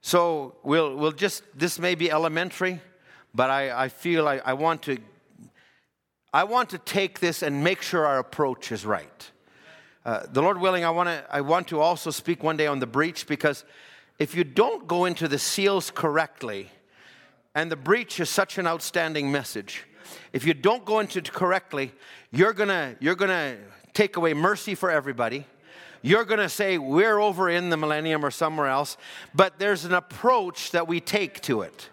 So we'll, we'll just, this may be elementary, but I, I feel I, I want to I want to take this and make sure our approach is right. Uh, the Lord willing, I want to I want to also speak one day on the breach because if you don't go into the seals correctly, and the breach is such an outstanding message. If you don't go into it correctly, you're gonna you're gonna take away mercy for everybody. You're gonna say we're over in the millennium or somewhere else, but there's an approach that we take to it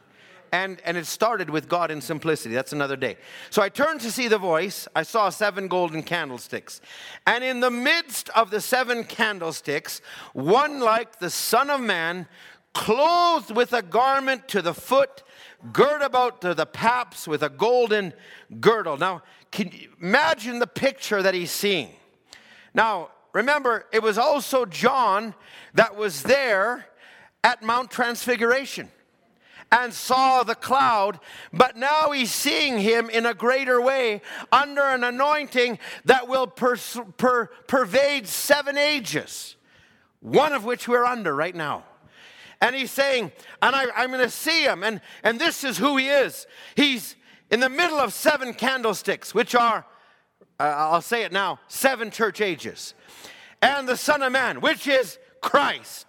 and, and it started with God in simplicity. That's another day. So I turned to see the voice. I saw seven golden candlesticks. And in the midst of the seven candlesticks, one like the Son of Man, clothed with a garment to the foot, girt about to the paps with a golden girdle. Now, can you imagine the picture that he's seeing? Now, remember, it was also John that was there at Mount Transfiguration and saw the cloud, but now he's seeing him in a greater way under an anointing that will per- per- pervade seven ages, one of which we're under right now. And he's saying, and I, am going to see him, and, and this is who he is. He's in the middle of seven candlesticks, which are, uh, I'll say it now, seven church ages. And the Son of Man, which is Christ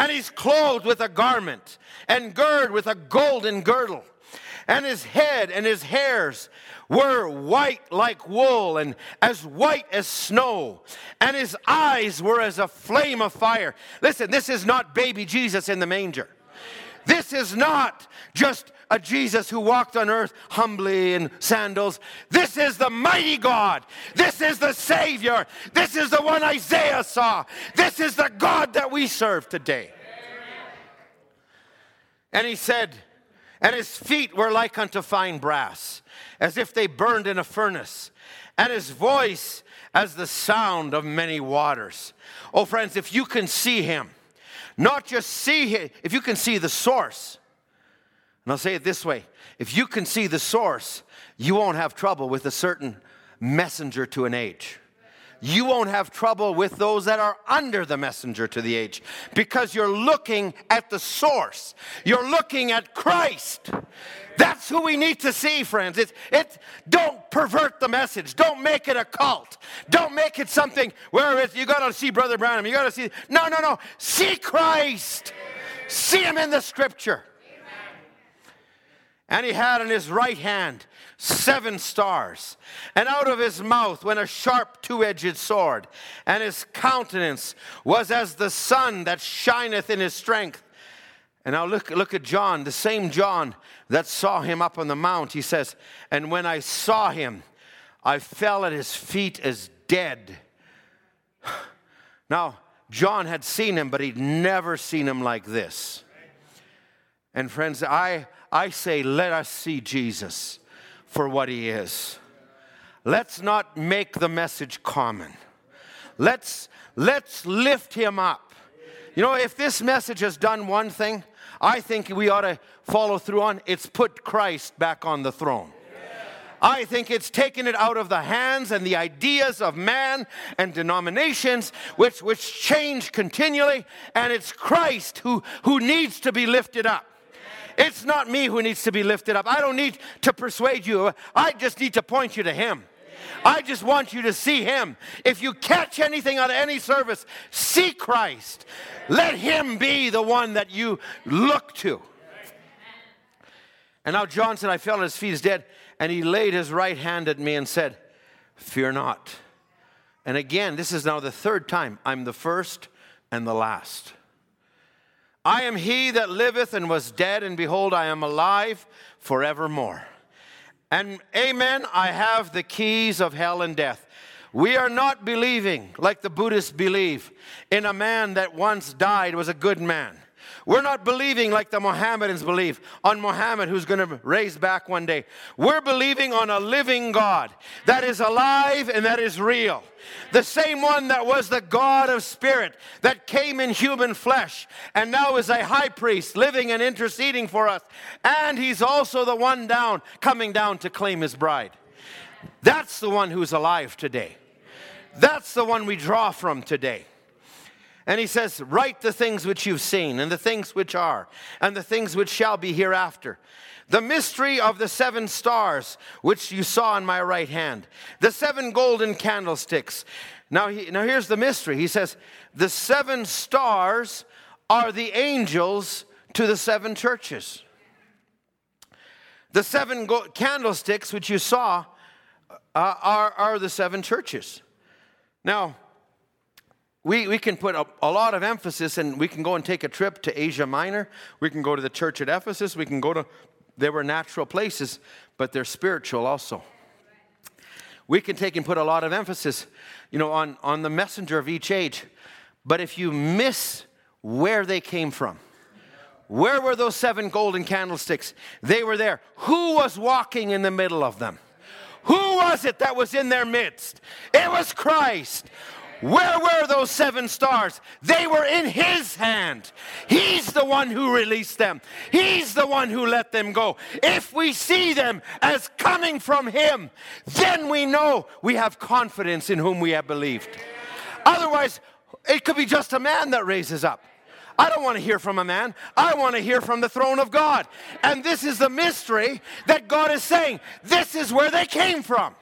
and he's clothed with a garment and girded with a golden girdle. And his head and his hairs were white like wool and as white as snow. And his eyes were as a flame of fire. Listen, this is not baby Jesus in the manger. This is not just a Jesus who walked on earth humbly in sandals. This is the mighty God. This is the Savior. This is the one Isaiah saw. This is the God that we serve today. And he said, And his feet were like unto fine brass, as if they burned in a furnace, and his voice as the sound of many waters. Oh, friends, if you can see him, not just see him, if you can see the source, and I'll say it this way if you can see the source, you won't have trouble with a certain messenger to an age. You won't have trouble with those that are under the messenger to the age because you're looking at the source. You're looking at Christ. That's who we need to see, friends. It's, it, don't pervert the message. Don't make it a cult. Don't make it something where it's, you got to see Brother Branham. You got to see. No, no, no. See Christ. See him in the scripture. And he had in his right hand seven stars. And out of his mouth went a sharp two edged sword. And his countenance was as the sun that shineth in his strength. And now look, look at John, the same John that saw him up on the mount. He says, And when I saw him, I fell at his feet as dead. Now, John had seen him, but he'd never seen him like this. And friends, I, I say, let us see Jesus for what he is. Let's not make the message common. Let's, let's lift him up. You know, if this message has done one thing, I think we ought to follow through on it's put Christ back on the throne. I think it's taken it out of the hands and the ideas of man and denominations, which, which change continually, and it's Christ who, who needs to be lifted up. It's not me who needs to be lifted up. I don't need to persuade you. I just need to point you to Him. I just want you to see Him. If you catch anything out of any service, see Christ. Let Him be the one that you look to. And now John said, I fell at his feet as dead, and he laid his right hand at me and said, Fear not. And again, this is now the third time. I'm the first and the last. I am he that liveth and was dead, and behold, I am alive forevermore. And amen, I have the keys of hell and death. We are not believing, like the Buddhists believe, in a man that once died was a good man. We're not believing like the Mohammedans believe on Mohammed who's going to raise back one day. We're believing on a living God that is alive and that is real. The same one that was the God of spirit that came in human flesh and now is a high priest living and interceding for us. And he's also the one down coming down to claim his bride. That's the one who's alive today. That's the one we draw from today. And he says, Write the things which you've seen, and the things which are, and the things which shall be hereafter. The mystery of the seven stars which you saw in my right hand, the seven golden candlesticks. Now, he, now here's the mystery. He says, The seven stars are the angels to the seven churches. The seven go- candlesticks which you saw uh, are, are the seven churches. Now, we, we can put a, a, lot of emphasis and we can go and take a trip to Asia Minor. We can go to the church at Ephesus. We can go to, they were natural places, but they're spiritual also. We can take and put a lot of emphasis, you know, on, on the messenger of each age. But if you miss where they came from, where were those seven golden candlesticks? They were there. Who was walking in the middle of them? Who was it that was in their midst? It was Christ. Where were those seven stars? They were in His hand. He's the one who released them, He's the one who let them go. If we see them as coming from Him, then we know we have confidence in whom we have believed. Otherwise, it could be just a man that raises up. I don't want to hear from a man. I want to hear from the throne of God. And this is the mystery that God is saying. This is where they came from.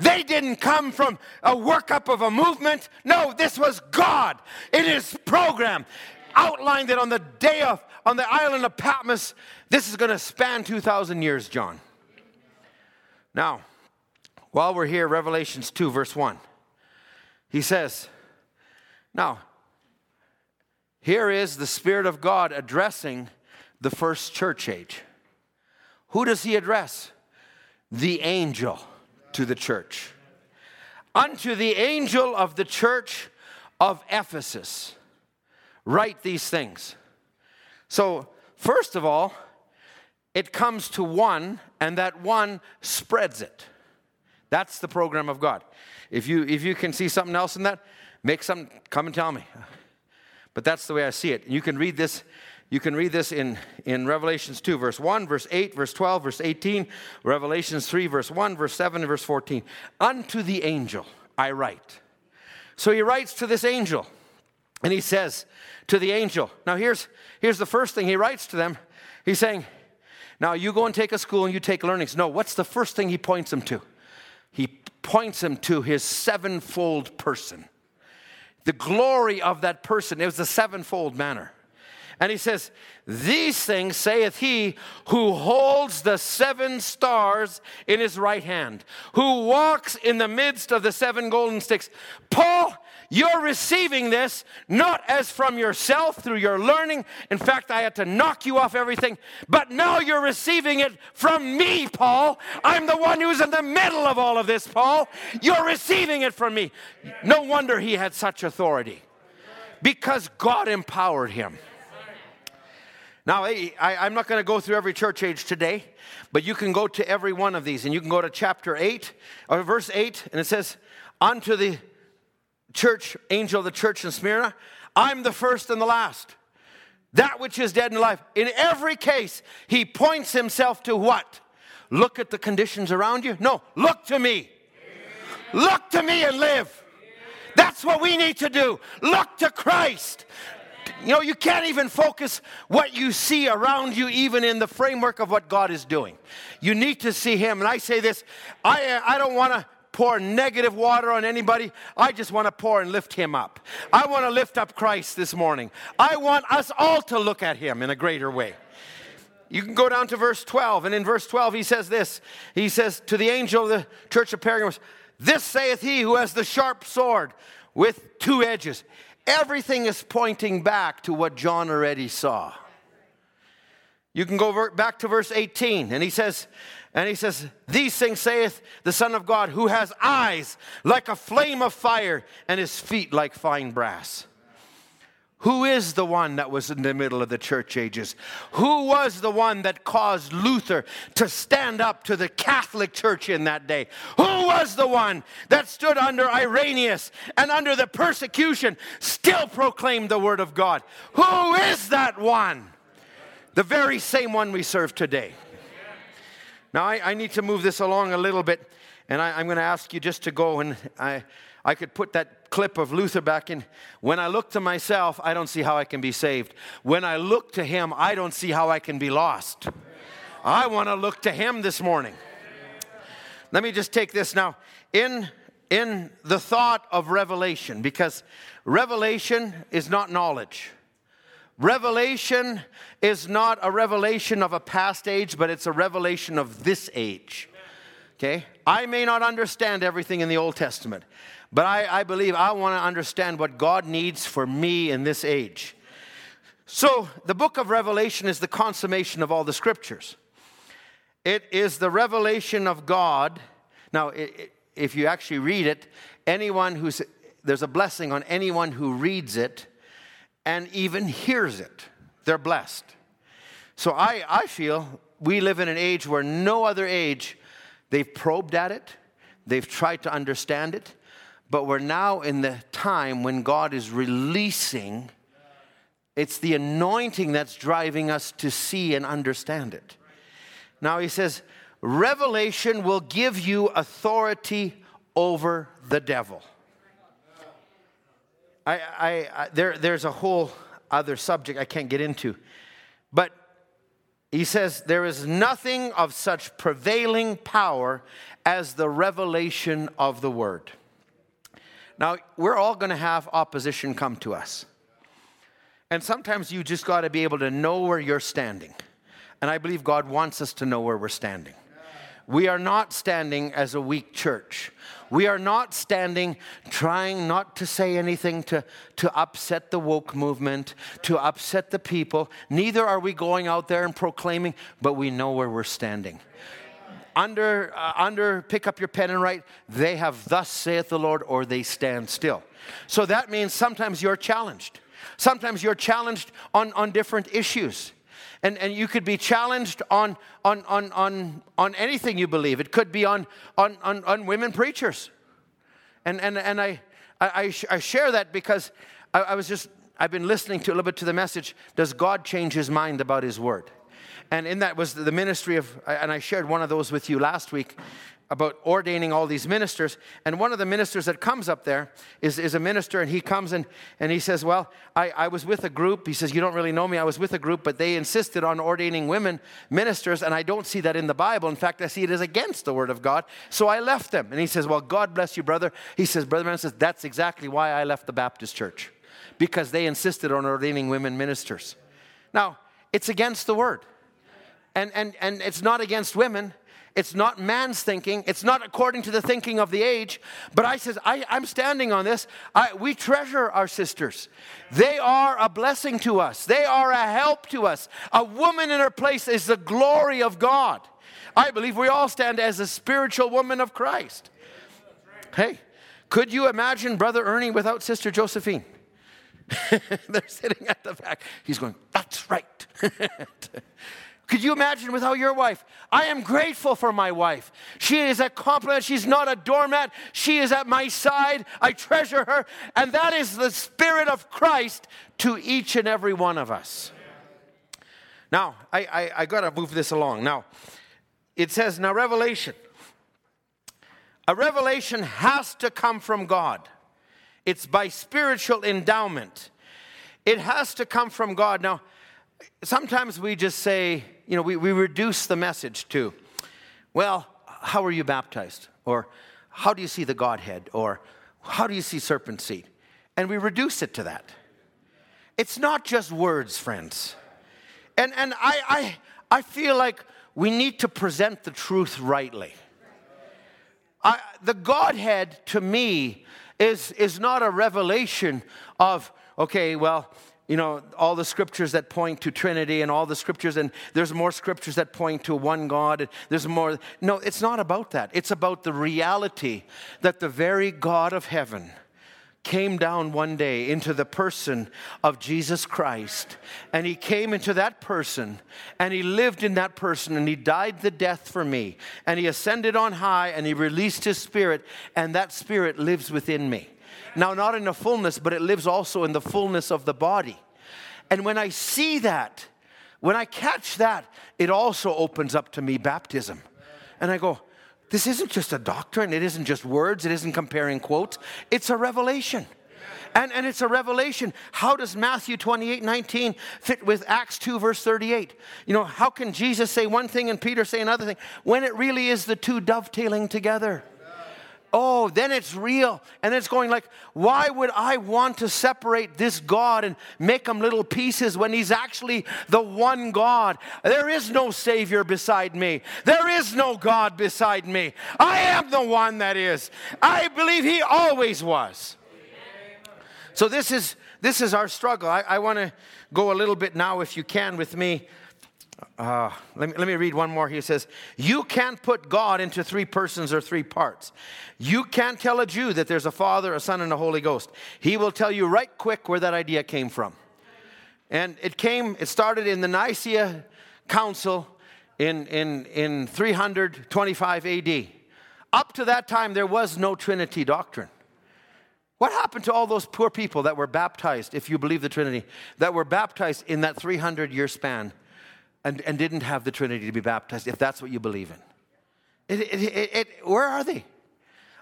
They didn't come from a workup of a movement. No, this was God in His program. Outlined it on the day of, on the island of Patmos. This is going to span 2,000 years, John. Now, while we're here, Revelations 2, verse 1, he says, Now, here is the Spirit of God addressing the first church age. Who does he address? The angel to the church. Unto the angel of the church of Ephesus, write these things. So, first of all, it comes to one, and that one spreads it. That's the program of God. If you, if you can see something else in that, make some, come and tell me. But that's the way I see it. You can read this you can read this in, in Revelations 2, verse 1, verse 8, verse 12, verse 18, Revelations 3, verse 1, verse 7, and verse 14. Unto the angel I write. So he writes to this angel, and he says to the angel, now here's, here's the first thing he writes to them. He's saying, now you go and take a school and you take learnings. No, what's the first thing he points him to? He points him to his sevenfold person. The glory of that person. It was a sevenfold manner. And he says, These things saith he who holds the seven stars in his right hand, who walks in the midst of the seven golden sticks. Paul, you're receiving this not as from yourself through your learning. In fact, I had to knock you off everything, but now you're receiving it from me, Paul. I'm the one who's in the middle of all of this, Paul. You're receiving it from me. No wonder he had such authority because God empowered him. Now, I, am not going to go through every church age today, but you can go to every one of these, and you can go to chapter 8, or verse 8, and it says, Unto the church, angel of the church in Smyrna, I'm the first and the last, that which is dead and alive. In every case, he points himself to what? Look at the conditions around you? No, look to me. Look to me and live. That's what we need to do. Look to Christ. You know, you can't even focus what you see around you, even in the framework of what God is doing. You need to see Him. And I say this I, uh, I don't want to pour negative water on anybody. I just want to pour and lift him up. I want to lift up Christ this morning. I want us all to look at him in a greater way. You can go down to verse 12, and in verse 12 he says this. He says, To the angel of the church of Pergamos, This saith he who has the sharp sword with two edges. Everything is pointing back to what John already saw. You can go back to verse 18, and he says, and he says, These things saith the Son of God, who has eyes like a flame of fire and his feet like fine brass. Who is the one that was in the middle of the church ages? Who was the one that caused Luther to stand up to the Catholic Church in that day? Who was the one that stood under Irenaeus and under the persecution still proclaimed the Word of God? Who is that one? The very same one we serve today. Now, I, I need to move this along a little bit, and I, I'm going to ask you just to go, and I, I could put that clip of Luther back in. When I look to myself, I don't see how I can be saved. When I look to him, I don't see how I can be lost. I want to look to him this morning. Let me just take this now. In in the thought of revelation because revelation is not knowledge. Revelation is not a revelation of a past age, but it's a revelation of this age. Okay? I may not understand everything in the Old Testament, but I, I believe I want to understand what God needs for me in this age. So, the book of Revelation is the consummation of all the scriptures. It is the revelation of God. Now, it, if you actually read it, anyone who's there's a blessing on anyone who reads it and even hears it. They're blessed. So I, I feel we live in an age where no other age, they've probed at it, they've tried to understand it, but we're now in the time when God is releasing. It's the anointing that's driving us to see and understand it. Now he says, Revelation will give you authority over the devil. I, I, I, there, there's a whole other subject I can't get into. But he says, There is nothing of such prevailing power as the revelation of the word. Now, we're all going to have opposition come to us. And sometimes you just got to be able to know where you're standing. And I believe God wants us to know where we're standing. We are not standing as a weak church. We are not standing trying not to say anything to, to upset the woke movement, to upset the people. Neither are we going out there and proclaiming, but we know where we're standing. Under, uh, under, pick up your pen and write, they have thus saith the Lord, or they stand still. So that means sometimes you're challenged. Sometimes you're challenged on, on different issues and, and you could be challenged on, on, on, on, on anything you believe. It could be on, on, on, on women preachers. And, and, and I, I, I share that because I, I was just, I've been listening to a little bit to the message Does God change his mind about his word? And in that was the ministry of, and I shared one of those with you last week about ordaining all these ministers. And one of the ministers that comes up there is, is a minister, and he comes and, and he says, Well, I, I was with a group. He says, You don't really know me. I was with a group, but they insisted on ordaining women ministers, and I don't see that in the Bible. In fact, I see it as against the Word of God. So I left them. And he says, Well, God bless you, brother. He says, Brother Man says, That's exactly why I left the Baptist church, because they insisted on ordaining women ministers. Now, it's against the Word. And, and, and it's not against women it's not man's thinking. It's not according to the thinking of the age. But I says, I, am standing on this. I, we treasure our sisters. They are a blessing to us. They are a help to us. A woman in her place is the glory of God. I believe we all stand as a spiritual woman of Christ. Hey, could you imagine Brother Ernie without Sister Josephine? They're sitting at the back. He's going, That's right. Could you imagine without your wife? I am grateful for my wife. She is a compliment. She's not a doormat. She is at my side. I treasure her. And that is the Spirit of Christ to each and every one of us. Now, I, I, I got to move this along. Now, it says, now, revelation. A revelation has to come from God, it's by spiritual endowment. It has to come from God. Now, sometimes we just say, you know, we, we reduce the message to, well, how were you baptized? Or how do you see the Godhead? Or how do you see serpent seed? And we reduce it to that. It's not just words, friends. And, and I, I, I feel like we need to present the truth rightly. I, the Godhead, to me, is, is not a revelation of, okay, well, you know, all the scriptures that point to Trinity and all the scriptures, and there's more scriptures that point to one God, and there's more. No, it's not about that. It's about the reality that the very God of heaven came down one day into the person of Jesus Christ. And he came into that person and he lived in that person and he died the death for me. And he ascended on high and he released his spirit, and that spirit lives within me. Now, not in the fullness, but it lives also in the fullness of the body. And when I see that, when I catch that, it also opens up to me baptism. And I go, this isn't just a doctrine, it isn't just words, it isn't comparing quotes, it's a revelation. And, and it's a revelation. How does Matthew 28 19 fit with Acts 2, verse 38? You know, how can Jesus say one thing and Peter say another thing when it really is the two dovetailing together? Oh, then it's real. And it's going like, why would I want to separate this God and make him little pieces when he's actually the one God? There is no Savior beside me. There is no God beside me. I am the one that is. I believe he always was. So this is this is our struggle. I, I want to go a little bit now, if you can, with me uh, let, me, let me read one more. He says, You can't put God into three persons or three parts. You can't tell a Jew that there's a Father, a Son, and a Holy Ghost. He will tell you right quick where that idea came from. And it came, it started in the Nicaea Council in, in, in 325 AD. Up to that time, there was no Trinity doctrine. What happened to all those poor people that were baptized, if you believe the Trinity, that were baptized in that 300 year span? And, and didn't have the Trinity to be baptized, if that's what you believe in. It, it, it, where are they?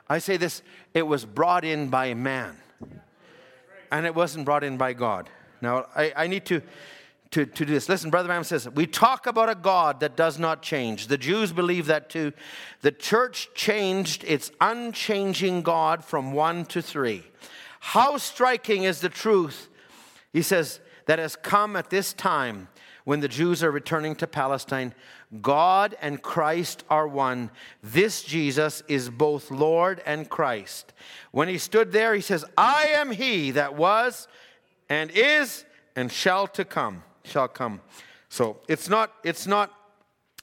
I say this it was brought in by man, and it wasn't brought in by God. Now, I, I need to, to, to do this. Listen, Brother Branham says, we talk about a God that does not change. The Jews believe that too. The church changed its unchanging God from one to three. How striking is the truth, he says, that has come at this time when the Jews are returning to Palestine. God and Christ are one. This Jesus is both Lord and Christ. When he stood there, he says, I am he that was and is and shall to come, shall come. So it's not, it's not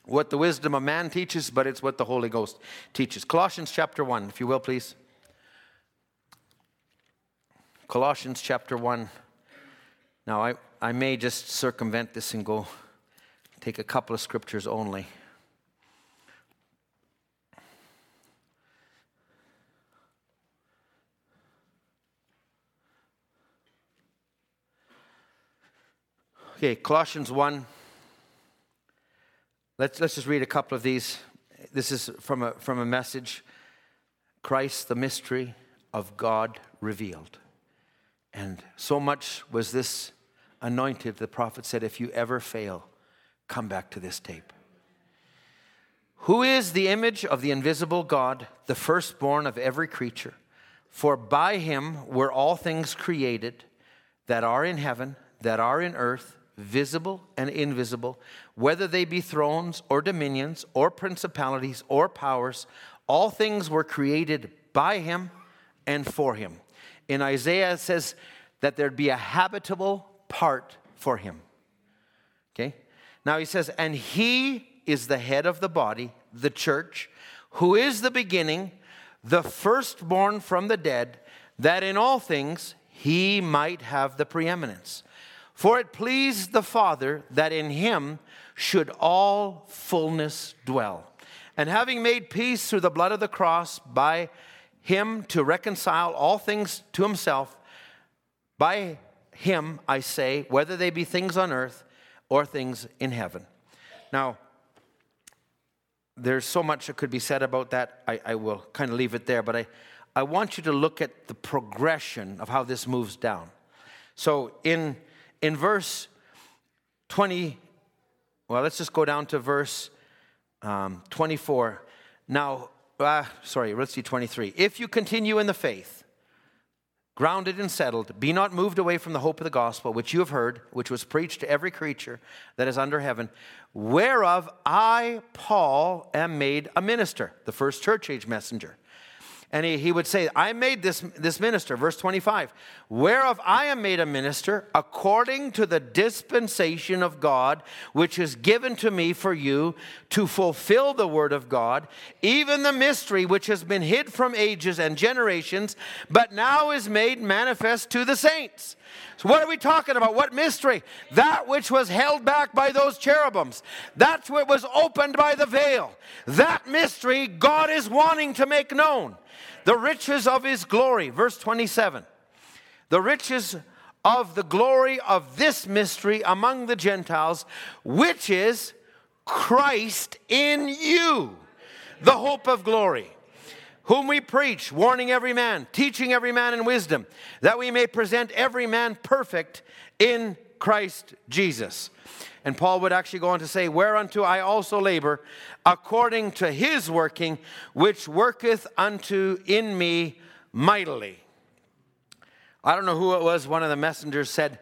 what the wisdom of man teaches, but it's what the Holy Ghost teaches. Colossians chapter 1, if you will, please. Colossians chapter 1. Now, I, I may just circumvent this and go take a couple of scriptures only. Okay, Colossians 1. Let's, let's just read a couple of these. This is from a, from a message Christ, the mystery of God revealed. And so much was this anointed, the prophet said, if you ever fail, come back to this tape. Who is the image of the invisible God, the firstborn of every creature? For by him were all things created that are in heaven, that are in earth, visible and invisible, whether they be thrones or dominions or principalities or powers. All things were created by him and for him. In Isaiah, it says that there'd be a habitable part for him. Okay? Now he says, and he is the head of the body, the church, who is the beginning, the firstborn from the dead, that in all things he might have the preeminence. For it pleased the Father that in him should all fullness dwell. And having made peace through the blood of the cross, by him to reconcile all things to himself, by him, I say, whether they be things on earth or things in heaven. Now, there's so much that could be said about that. I, I will kind of leave it there, but I, I want you to look at the progression of how this moves down. So in, in verse 20, well, let's just go down to verse um, 24. Now, uh, sorry, let's see 23. If you continue in the faith, grounded and settled, be not moved away from the hope of the gospel, which you have heard, which was preached to every creature that is under heaven, whereof I, Paul, am made a minister, the first church age messenger. And he, he would say, I made this, this minister, verse 25, whereof I am made a minister according to the dispensation of God, which is given to me for you to fulfill the word of God, even the mystery which has been hid from ages and generations, but now is made manifest to the saints. So, what are we talking about? What mystery? That which was held back by those cherubims. That's what was opened by the veil. That mystery God is wanting to make known the riches of his glory. Verse 27. The riches of the glory of this mystery among the Gentiles, which is Christ in you, the hope of glory. Whom we preach, warning every man, teaching every man in wisdom, that we may present every man perfect in Christ Jesus. And Paul would actually go on to say, Whereunto I also labor, according to his working, which worketh unto in me mightily. I don't know who it was, one of the messengers said,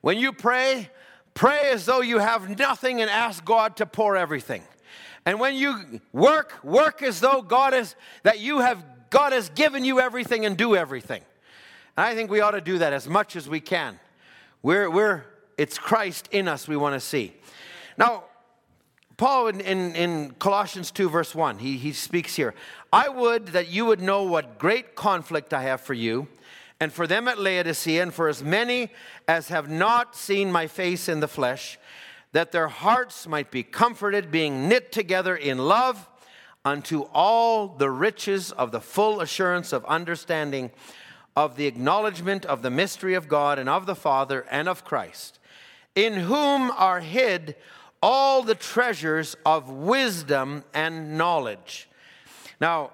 When you pray, pray as though you have nothing and ask God to pour everything. And when you work, work as though God is that you have God has given you everything and do everything. And I think we ought to do that as much as we can. We're, we're it's Christ in us we want to see. Now, Paul in, in, in, Colossians 2, verse 1, he, he speaks here I would that you would know what great conflict I have for you, and for them at Laodicea, and for as many as have not seen my face in the flesh, that their hearts might be comforted, being knit together in love unto all the riches of the full assurance of understanding of the acknowledgement of the mystery of God and of the Father and of Christ in whom are hid all the treasures of wisdom and knowledge. Now,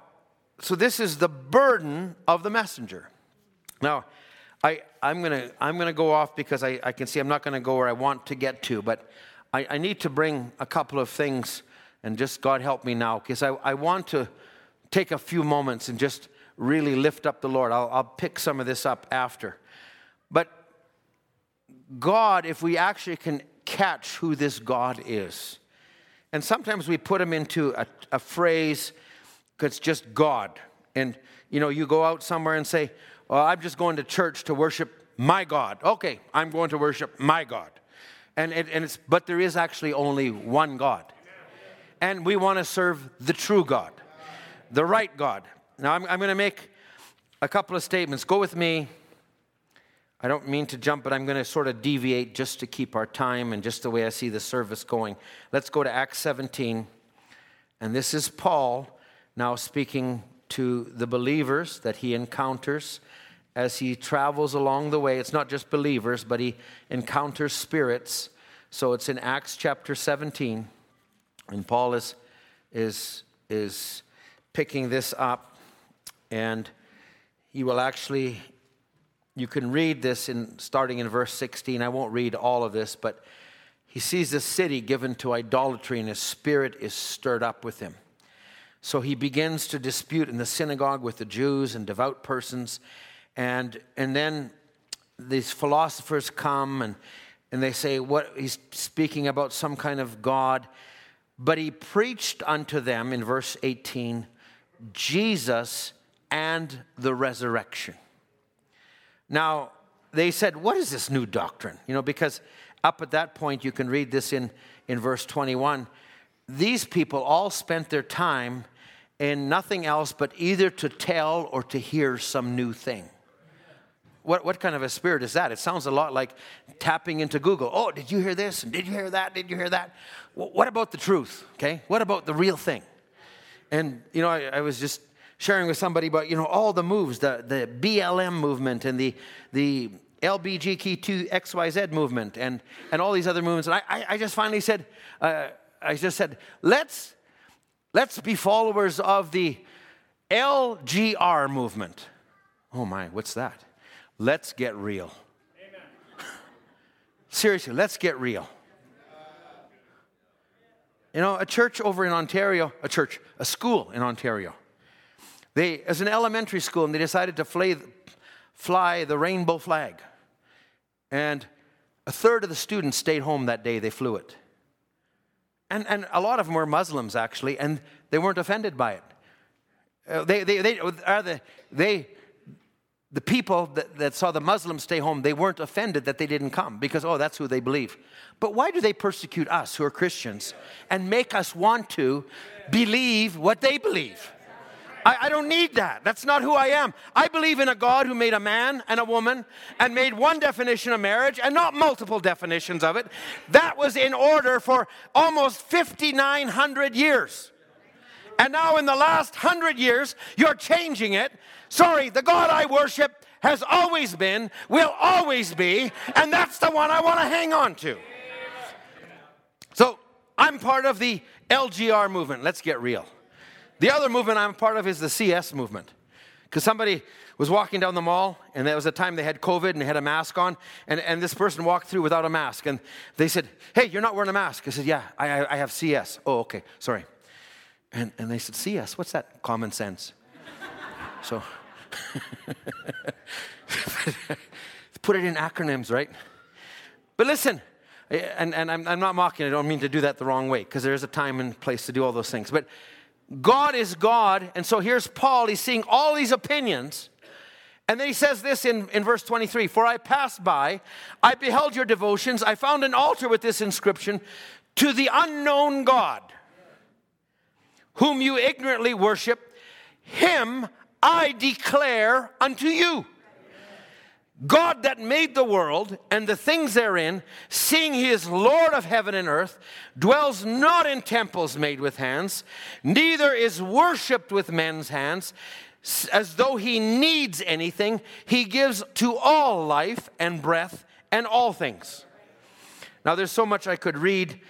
so this is the burden of the messenger. Now, I, I'm going to I'm gonna go off because I, I can see I'm not going to go where I want to get to, but I, I need to bring a couple of things, and just God help me now, because I, I want to take a few moments and just really lift up the Lord. I'll, I'll pick some of this up after. But God, if we actually can catch who this God is. And sometimes we put him into a, a phrase that's just God. And, you know, you go out somewhere and say, well, I'm just going to church to worship my God. Okay, I'm going to worship my God. And, it, and it's, but there is actually only one God. And we want to serve the true God, the right God. Now, I'm, I'm going to make a couple of statements. Go with me I don't mean to jump, but I'm going to sort of deviate just to keep our time and just the way I see the service going. Let's go to Acts 17. And this is Paul now speaking to the believers that he encounters as he travels along the way. It's not just believers, but he encounters spirits. So it's in Acts chapter 17. And Paul is, is, is picking this up. And he will actually you can read this in starting in verse 16. I won't read all of this, but he sees this city given to idolatry and his spirit is stirred up with him. So he begins to dispute in the synagogue with the Jews and devout persons. And, and then these philosophers come and, and they say, what he's speaking about some kind of God. But he preached unto them in verse 18 Jesus and the resurrection. Now, they said, What is this new doctrine? You know, because up at that point, you can read this in, in verse 21. These people all spent their time in nothing else but either to tell or to hear some new thing. What, what kind of a spirit is that? It sounds a lot like tapping into Google. Oh, did you hear this? Did you hear that? Did you hear that? what about the truth? Okay. What about the real thing? And, you know, I, I was just sharing with somebody about, you know, all the moves, the, the BLM movement and the, the LBGQ2XYZ movement and, and all these other movements. And I, I just finally said, uh, I just said, let's, let's be followers of the LGR movement. Oh my, what's that? Let's get real. Seriously, let's get real. You know, a church over in Ontario, a church, a school in Ontario, They, as an elementary school, and they decided to fly, fly the rainbow flag. And a third of the students stayed home that day, they flew it. And, and a lot of them were Muslims, actually, and they weren't offended by it. Uh, they, they, they, are the, they, the people that, that saw the Muslims stay home, they weren't offended that they didn't come because, oh, that's who they believe. But why do they persecute us who are Christians and make us want to believe what they believe? I, I, don't need that. That's not who I am. I believe in a God who made a man and a woman and made one definition of marriage and not multiple definitions of it. That was in order for almost 5,900 years. And now, in the last hundred years, you're changing it. Sorry, the God I worship has always been, will always be, and that's the one I want to hang on to. So, I'm part of the LGR movement. Let's get real. The other movement I'm part of is the CS movement. Because somebody was walking down the mall, and there was a time they had COVID and they had a mask on, and, and this person walked through without a mask. And they said, Hey, you're not wearing a mask. I said, Yeah, I, I have CS. Oh, okay, sorry. And, and they said, CS, what's that? Common sense. so, put it in acronyms, right? But listen, and, and I'm, I'm not mocking, I don't mean to do that the wrong way, because there is a time and place to do all those things. But God is God. And so here's Paul. He's seeing all these opinions. And then he says this in, in verse 23 For I passed by, I beheld your devotions, I found an altar with this inscription To the unknown God, whom you ignorantly worship, him I declare unto you. God that made the world and the things therein, seeing he is Lord of heaven and earth, dwells not in temples made with hands, neither is worshiped with men's hands, as though he needs anything. He gives to all life and breath and all things. Now, there's so much I could read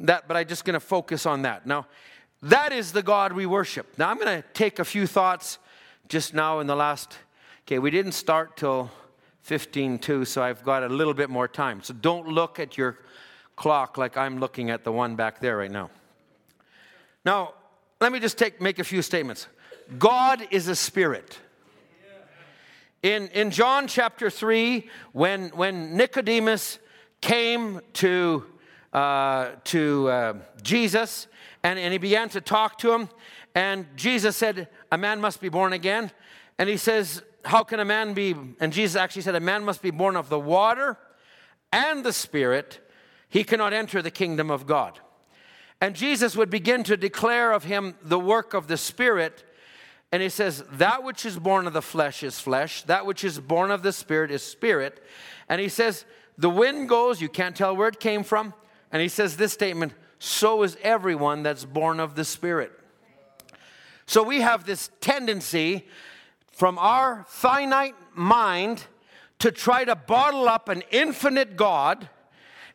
that, but I'm just going to focus on that. Now, that is the God we worship. Now, I'm going to take a few thoughts just now in the last. Okay, we didn't start till 15 so I've got a little bit more time. So don't look at your clock like I'm looking at the one back there right now. Now, let me just take, make a few statements. God is a spirit. In, in John chapter 3, when, when Nicodemus came to, uh, to uh, Jesus and, and he began to talk to him, and Jesus said, A man must be born again. And he says, how can a man be, and Jesus actually said, a man must be born of the water and the Spirit. He cannot enter the kingdom of God. And Jesus would begin to declare of him the work of the Spirit. And he says, That which is born of the flesh is flesh, that which is born of the Spirit is spirit. And he says, The wind goes, you can't tell where it came from. And he says this statement, So is everyone that's born of the Spirit. So we have this tendency from our finite mind to try to bottle up an infinite God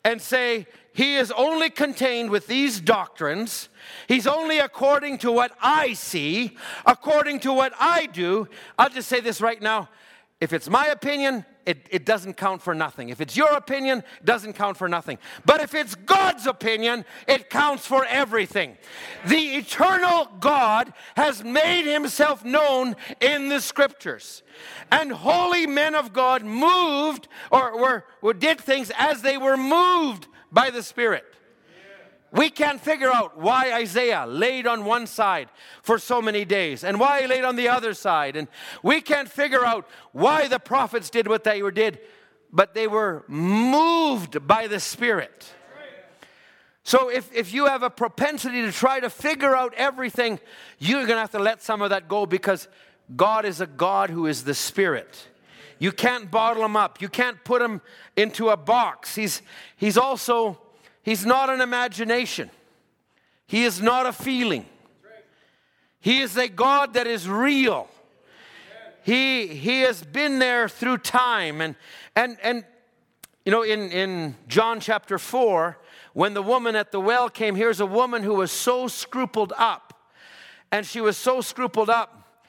and say, He is only contained with these doctrines. He's only according to what I see, according to what I do. I'll just say this right now. If it's my opinion, it, it doesn't count for nothing. If it's your opinion, it doesn't count for nothing. But if it's God's opinion, it counts for everything. The eternal God has made himself known in the scriptures. And holy men of God moved or were, or did things as they were moved by the Spirit. We can't figure out why Isaiah laid on one side for so many days and why he laid on the other side. And we can't figure out why the prophets did what they did, but they were moved by the Spirit. So if, if you have a propensity to try to figure out everything, you're going to have to let some of that go because God is a God who is the Spirit. You can't bottle him up. You can't put him into a box. He's, he's also He's not an imagination, He is not a feeling. He is a God that is real. He, he has been there through time. And, and, and you know, in, in John chapter 4, when the woman at the well came, here's a woman who was so scrupled up. And she was so scrupled up.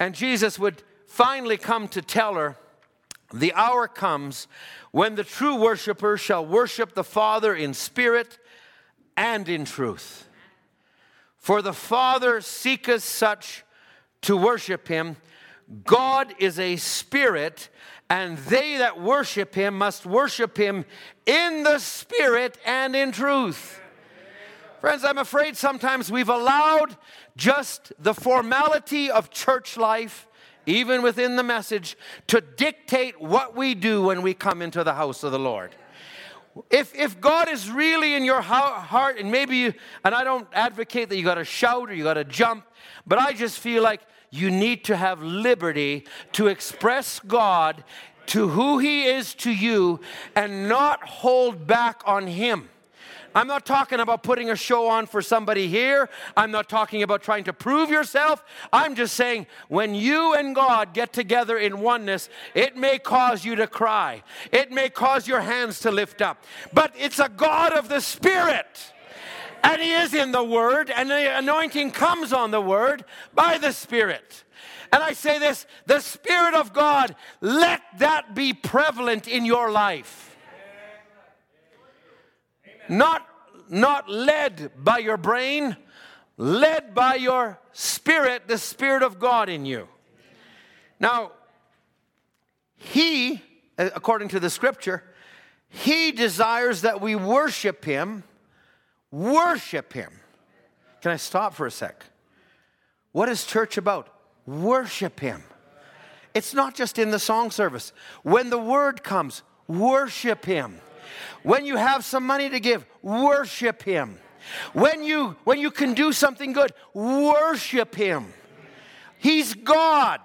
And Jesus would finally come to tell her, The hour comes when the true worshiper shall worship the Father in spirit and in truth. For the Father seeketh such to worship him. God is a spirit, and they that worship him must worship him in the spirit and in truth. Friends, I'm afraid sometimes we've allowed just the formality of church life, even within the message, to dictate what we do when we come into the house of the Lord. If, if God is really in your heart, and maybe you, and I don't advocate that you got to shout or you got to jump, but I just feel like you need to have liberty to express God to who He is to you and not hold back on Him. I'm not talking about putting a show on for somebody here. I'm not talking about trying to prove yourself. I'm just saying when you and God get together in oneness, it may cause you to cry, it may cause your hands to lift up, but it's a God of the Spirit. And He is in the Word, and the anointing comes on the Word by the Spirit. And I say this the Spirit of God, let that be prevalent in your life. Not, not led by your brain, led by your spirit, the Spirit of God in you. Now, He, uh, according to the scripture, He desires that we worship Him. Worship Him. Can I stop for a sec? What is church about? Worship Him. It's not just in the song service. When the word comes, worship Him. When you have some money to give, worship Him. When you, when you can do something good, worship Him. He's God.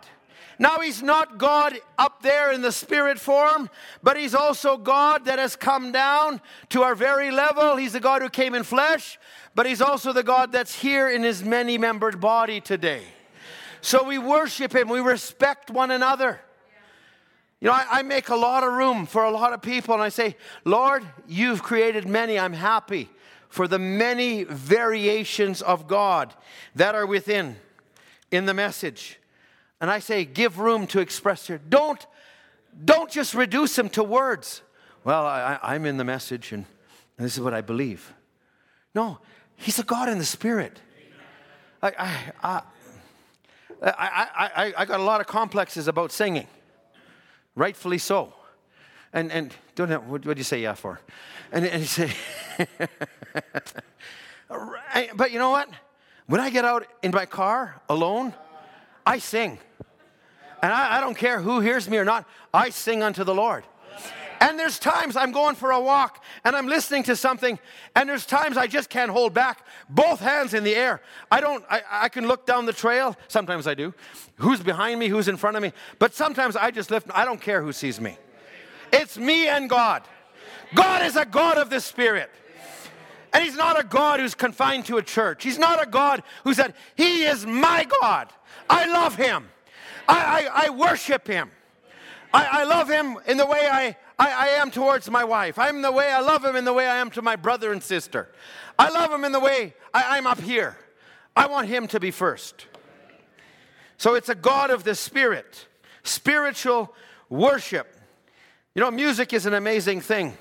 Now, He's not God up there in the spirit form, but He's also God that has come down to our very level. He's the God who came in flesh, but He's also the God that's here in His many membered body today. So we worship Him, we respect one another. You know, I, I, make a lot of room for a lot of people, and I say, Lord, you've created many. I'm happy for the many variations of God that are within in the message. And I say, give room to express your. Don't, don't just reduce them to words. Well, I, I'm in the message, and, and this is what I believe. No, He's a God in the Spirit. I, I, I, I, I, I got a lot of complexes about singing rightfully so. And, and don't know, what do you say yeah for? And, and you say, but you know what? When I get out in my car alone, I sing. And I, I don't care who hears me or not, I sing unto the Lord. And there's times I'm going for a walk and I'm listening to something, and there's times I just can't hold back, both hands in the air. I don't, I, I can look down the trail. Sometimes I do. Who's behind me, who's in front of me. But sometimes I just lift, I don't care who sees me. It's me and God. God is a God of the Spirit. And He's not a God who's confined to a church. He's not a God who said, He is my God. I love Him. I, I, I worship Him. I, I love Him in the way I, I, I am towards my wife. I'm the way I love him in the way I am to my brother and sister. I love him in the way I, I'm up here. I want him to be first. So it's a God of the Spirit, spiritual worship. You know, music is an amazing thing.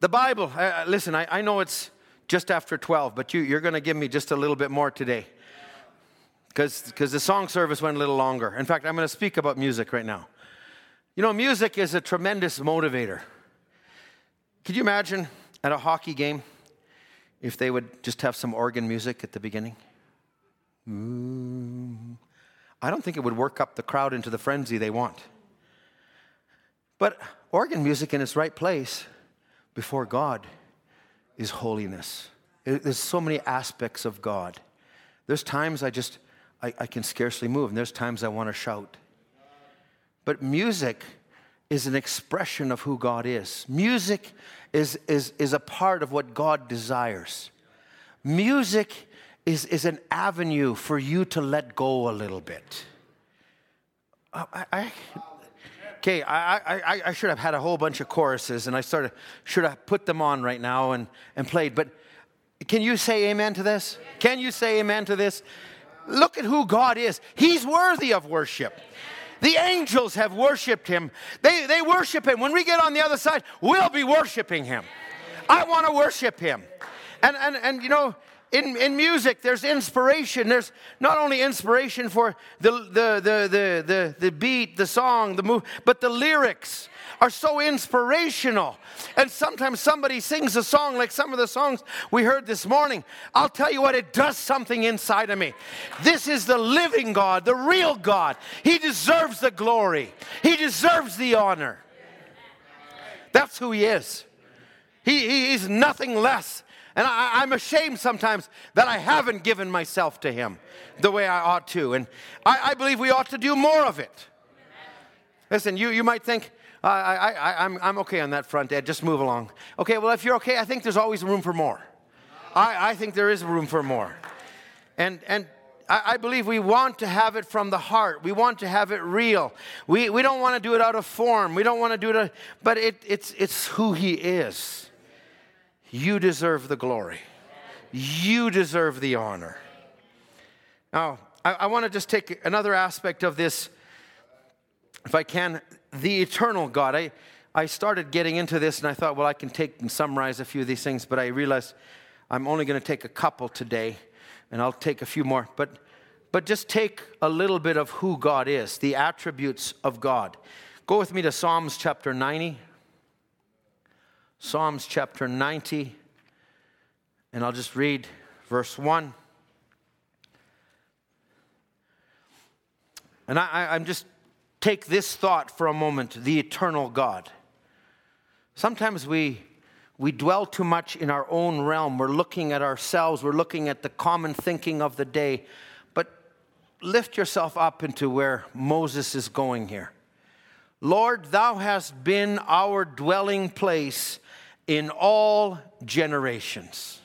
The Bible, uh, listen, I, I, know it's just after 12, but you, you're going to give me just a little bit more today because the song service went a little longer. In fact, I'm going to speak about music right now. You know, music is a tremendous motivator. Could you imagine at a hockey game if they would just have some organ music at the beginning? Mm. I don't think it would work up the crowd into the frenzy they want. But organ music in its right place before God is holiness. There's so many aspects of God. There's times I just, I, I can scarcely move, and there's times I want to shout. But music is an expression of who God is. Music is, is, is a part of what God desires. Music is, is an avenue for you to let go a little bit. Uh, I, I, okay, I, I, I should have had a whole bunch of choruses and I sort of should have put them on right now and, and played. But can you say amen to this? Can you say amen to this? Look at who God is. He's worthy of worship. The angels have worshiped him. They, they worship him. When we get on the other side, we'll be worshiping him. I want to worship him. And, and, and you know, in, in music, there's inspiration. There's not only inspiration for the, the, the, the, the, the beat, the song, the move, but the lyrics are so inspirational. And sometimes somebody sings a song like some of the songs we heard this morning. I'll tell you what, it does something inside of me. This is the living God, the real God. He deserves the glory, He deserves the honor. That's who He is. He, he He's nothing less and I, am ashamed sometimes that I haven't given myself to Him the way I ought to. And I, I believe we ought to do more of it. Listen, you, you might think, I, I, I'm, I'm okay on that front, Ed. Just move along. Okay, well, if you're okay, I think there's always room for more. I, I think there is room for more. And, and I, I believe we want to have it from the heart. We want to have it real. We, we don't want to do it out of form. We don't want to do it, but it, it's, it's who He is. You deserve the glory. You deserve the honor. Now, I, I want to just take another aspect of this, if I can, the eternal God. I, I started getting into this and I thought, well, I can take and summarize a few of these things, but I realized I'm only going to take a couple today, and I'll take a few more. But, but just take a little bit of who God is, the attributes of God. Go with me to Psalms chapter 90. Psalms chapter 90, and I'll just read verse 1. And I, am just take this thought for a moment the eternal God. Sometimes we, we dwell too much in our own realm. We're looking at ourselves, we're looking at the common thinking of the day. But lift yourself up into where Moses is going here. Lord, thou hast been our dwelling place in all generations.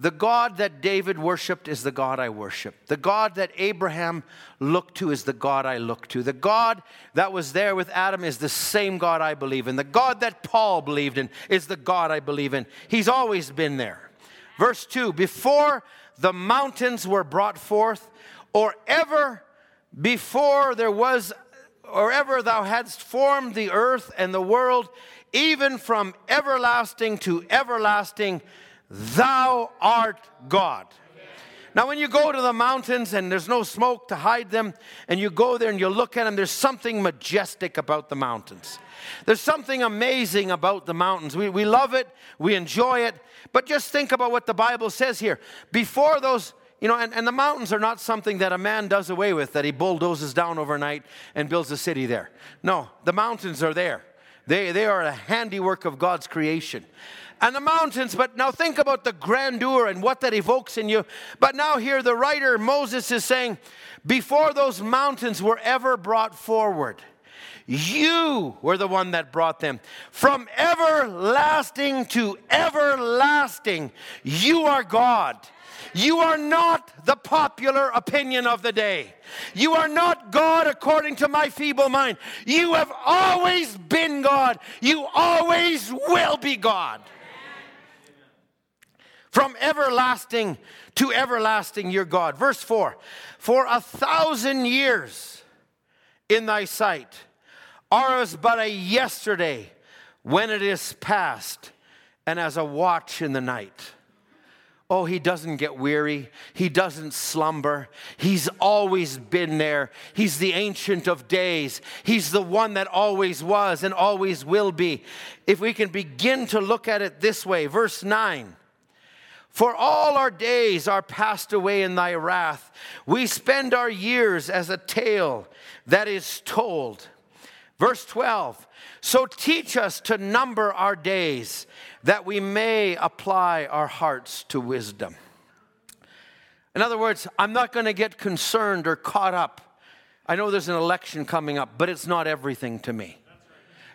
The God that David worshiped is the God I worship. The God that Abraham looked to is the God I look to. The God that was there with Adam is the same God I believe in. The God that Paul believed in is the God I believe in. He's always been there. Verse 2 Before the mountains were brought forth, or ever before there was, or ever thou hadst formed the earth and the world, even from everlasting to everlasting, thou art God. Now, when you go to the mountains and there's no smoke to hide them, and you go there and you look at them, there's something majestic about the mountains. There's something amazing about the mountains. We, we love it, we enjoy it, but just think about what the Bible says here. Before those, you know, and, and the mountains are not something that a man does away with, that he bulldozes down overnight and builds a city there. No, the mountains are there. They, they are a handiwork of God's creation. And the mountains, but now think about the grandeur and what that evokes in you. But now, here the writer Moses is saying, before those mountains were ever brought forward, you were the one that brought them. From everlasting to everlasting, you are God. You are not the popular opinion of the day. You are not God according to my feeble mind. You have always been God. You always will be God. From everlasting to everlasting, your God. Verse 4 For a thousand years in thy sight are as but a yesterday when it is past, and as a watch in the night. Oh, he doesn't get weary. He doesn't slumber. He's always been there. He's the ancient of days. He's the one that always was and always will be. If we can begin to look at it this way, verse 9 For all our days are passed away in thy wrath. We spend our years as a tale that is told. Verse 12 So teach us to number our days that we may apply our hearts to wisdom. In other words, I'm not going to get concerned or caught up. I know there's an election coming up, but it's not everything to me.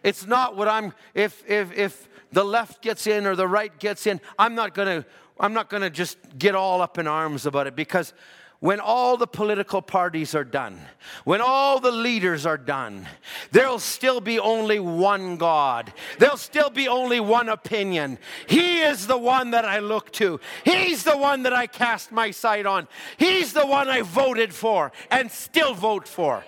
It's not what I'm, if, if, if the left gets in or the right gets in, I'm not going to, I'm not going to just get all up in arms about it because when all the political parties are done, when all the leaders are done, there'll still be only one God. There'll still be only one opinion. He is the one that I look to. He's the one that I cast my sight on. He's the one I voted for and still vote for.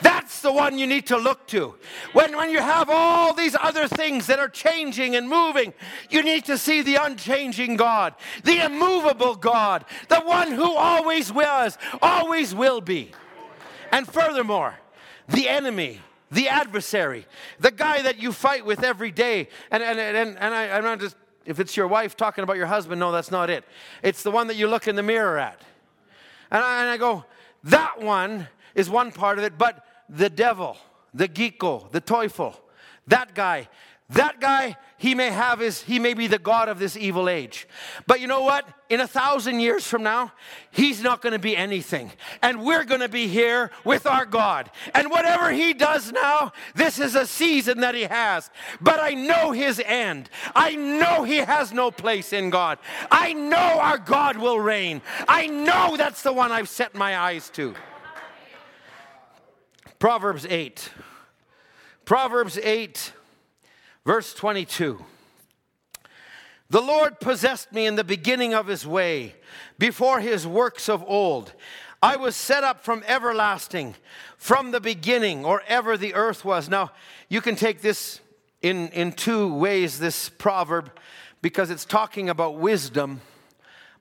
That's the one you need to look to. When, when you have all these other things that are changing and moving, you need to see the unchanging God, the immovable God, the one who always was, always will be. And furthermore, the enemy, the adversary, the guy that you fight with every day. And, and, and, and I, I'm not just, if it's your wife talking about your husband, no, that's not it. It's the one that you look in the mirror at. And I, and I go, that one is one part of it, but the devil, the geeko, the teufel, that guy, that guy, he may have his, he may be the God of this evil age. But you know what? In a thousand years from now, he's not going to be anything. And we're going to be here with our God. And whatever he does now, this is a season that he has. But I know his end. I know he has no place in God. I know our God will reign. I know that's the one I've set my eyes to. Proverbs 8. Proverbs 8, verse 22. The Lord possessed me in the beginning of his way, before his works of old. I was set up from everlasting, from the beginning, or ever the earth was. Now, you can take this in, in two ways, this proverb, because it's talking about wisdom,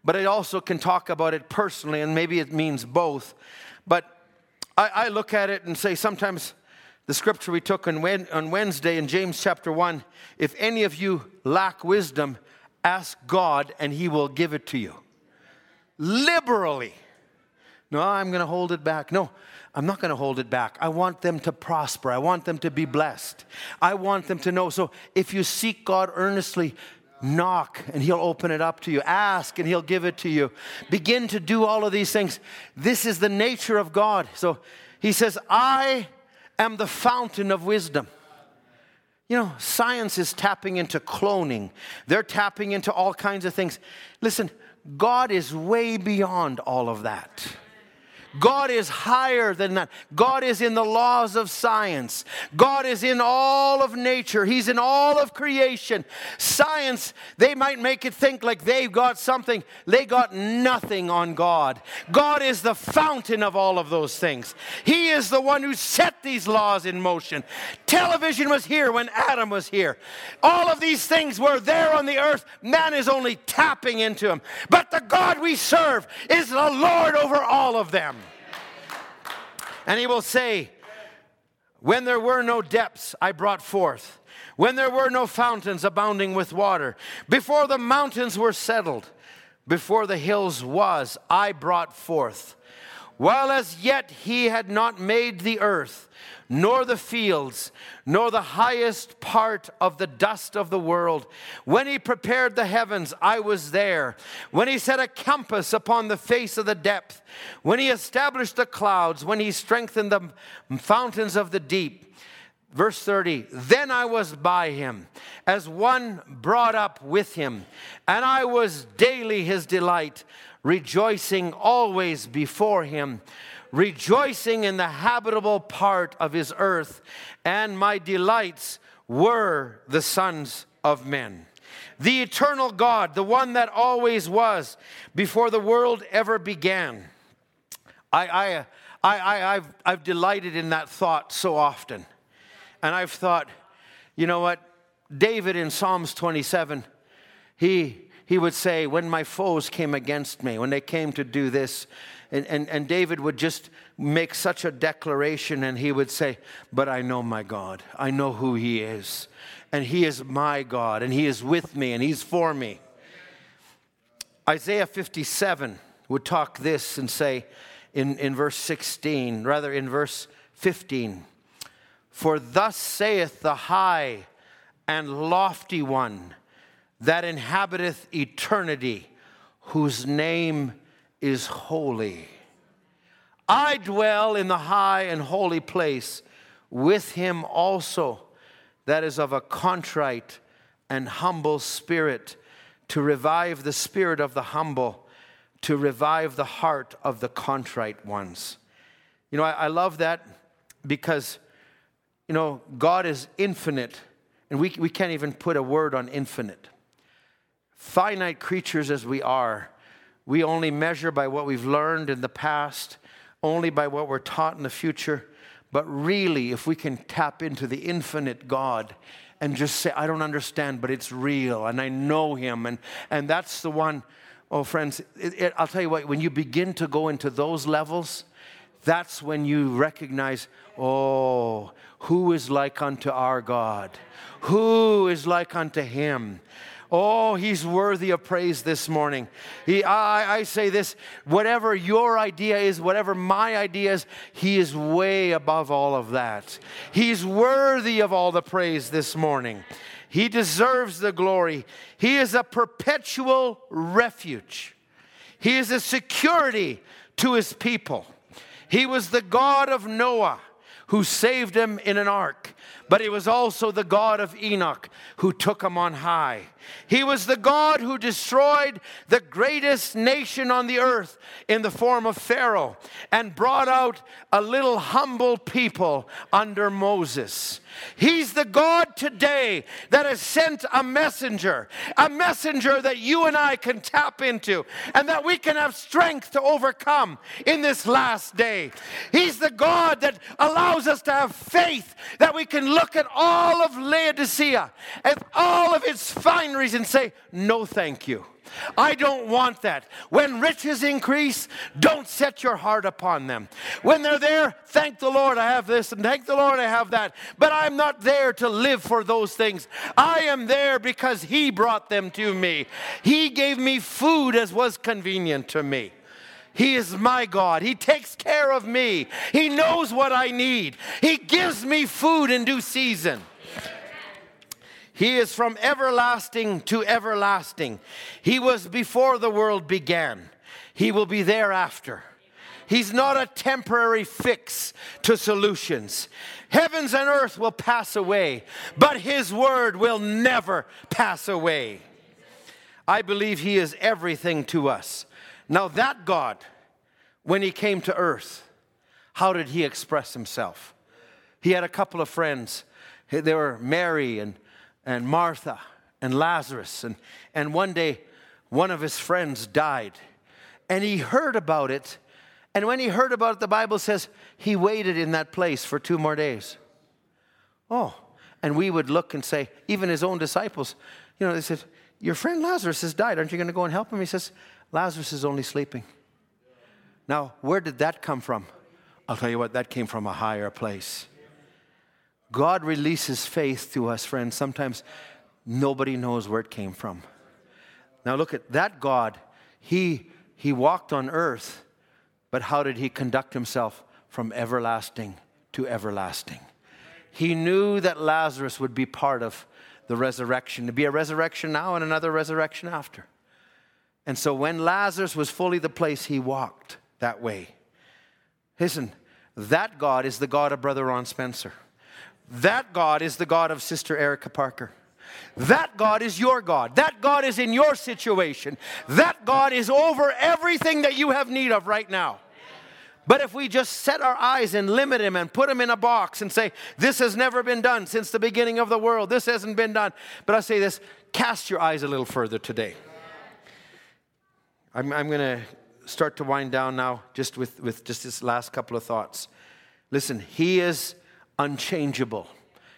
but it also can talk about it personally, and maybe it means both. But I, I look at it and say sometimes the scripture we took on, Wednesday in James chapter 1 if any of you lack wisdom, ask God and he will give it to you. Liberally. No, I'm going to hold it back. No, I'm not going to hold it back. I want them to prosper. I want them to be blessed. I want them to know. So if you seek God earnestly, Knock and he'll open it up to you. Ask and he'll give it to you. Begin to do all of these things. This is the nature of God. So he says, I am the fountain of wisdom. You know, science is tapping into cloning, they're tapping into all kinds of things. Listen, God is way beyond all of that. God is higher than that. God is in the laws of science. God is in all of nature. He's in all of creation. Science, they might make it think like they've got something. They got nothing on God. God is the fountain of all of those things. He is the one who set these laws in motion. Television was here when Adam was here. All of these things were there on the earth. Man is only tapping into them. But the God we serve is the Lord over all of them. And he will say, When there were no depths, I brought forth. When there were no fountains abounding with water. Before the mountains were settled, before the hills was, I brought forth. While as yet he had not made the earth, nor the fields, nor the highest part of the dust of the world. When he prepared the heavens, I was there. When he set a compass upon the face of the depth, when he established the clouds, when he strengthened the fountains of the deep. Verse 30 Then I was by him, as one brought up with him, and I was daily his delight, rejoicing always before him rejoicing in the habitable part of his earth, and my delights were the sons of men. The eternal God, the one that always was before the world ever began. I, I, I, I, have I've delighted in that thought so often. And I've thought, you know what? David in Psalms 27, he, he would say, When my foes came against me, when they came to do this, and, and, and David would just make such a declaration and he would say, But I know my God. I know who he is. And he is my God. And he is with me and he's for me. Isaiah 57 would talk this and say in, in verse 16, rather in verse 15, For thus saith the high and lofty one that inhabiteth eternity, whose name is holy. I dwell in the high and holy place with him also, that is of a contrite and humble spirit, to revive the spirit of the humble, to revive the heart of the contrite ones. You know, I, I love that because, you know, God is infinite, and we, we can't even put a word on infinite. Finite creatures as we are, we only measure by what we've learned in the past, only by what we're taught in the future. But really, if we can tap into the infinite God and just say, I don't understand, but it's real, and I know Him, and, and that's the one, oh, friends, it, it, I'll tell you what, when you begin to go into those levels, that's when you recognize, oh, who is like unto our God? Who is like unto Him? Oh, he's worthy of praise this morning. He, I, I say this whatever your idea is, whatever my idea is, he is way above all of that. He's worthy of all the praise this morning. He deserves the glory. He is a perpetual refuge, He is a security to His people. He was the God of Noah who saved him in an ark but he was also the God of Enoch who took him on high. He was the God who destroyed the greatest nation on the earth in the form of Pharaoh and brought out a little humble people under Moses. He's the God today that has sent a messenger, a messenger that you and I can tap into and that we can have strength to overcome in this last day. He's the God that allows us to have faith that we can look at all of Laodicea and all of its fineries and say, No, thank you. I don't want that. When riches increase, don't set your heart upon them. When they're there, thank the Lord I have this and thank the Lord I have that. But I'm not there to live for those things. I am there because He brought them to me. He gave me food as was convenient to me. He is my God. He takes care of me. He knows what I need. He gives me food in due season. He is from everlasting to everlasting. He was before the world began. He will be thereafter. He's not a temporary fix to solutions. Heavens and earth will pass away, but His word will never pass away. I believe He is everything to us. Now, that God, when he came to earth, how did he express himself? He had a couple of friends. They were Mary and, and Martha and Lazarus. And, and one day, one of his friends died. And he heard about it. And when he heard about it, the Bible says he waited in that place for two more days. Oh, and we would look and say, even his own disciples, you know, they said, Your friend Lazarus has died. Aren't you going to go and help him? He says, Lazarus is only sleeping. Now, where did that come from? I'll tell you what, that came from a higher place. God releases faith to us, friends. Sometimes nobody knows where it came from. Now, look at that God. He, he walked on earth, but how did he conduct himself from everlasting to everlasting? He knew that Lazarus would be part of the resurrection, to be a resurrection now and another resurrection after. And so when Lazarus was fully the place, he walked that way. Listen, that God is the God of Brother Ron Spencer. That God is the God of Sister Erica Parker. That God is your God. That God is in your situation. That God is over everything that you have need of right now. But if we just set our eyes and limit him and put him in a box and say, This has never been done since the beginning of the world, this hasn't been done. But I say this cast your eyes a little further today. I'm, I'm going to start to wind down now just with, with just this last couple of thoughts. Listen, He is unchangeable,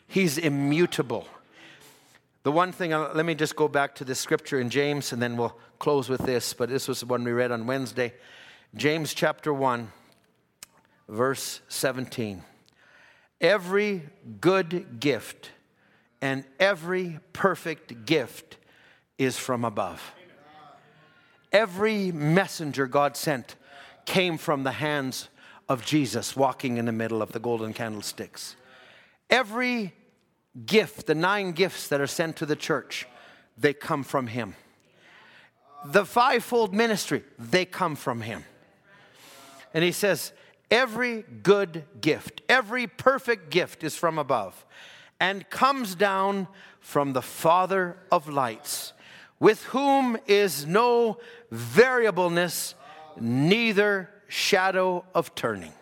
He's immutable. The one thing, uh, let me just go back to the scripture in James and then we'll close with this, but this was the one we read on Wednesday. James chapter 1, verse 17. Every good gift and every perfect gift is from above Every messenger God sent came from the hands of Jesus walking in the middle of the golden candlesticks. Every gift, the nine gifts that are sent to the church, they come from Him. The fivefold ministry, they come from Him. And He says, Every good gift, every perfect gift is from above and comes down from the Father of lights with whom is no variableness, neither shadow of turning.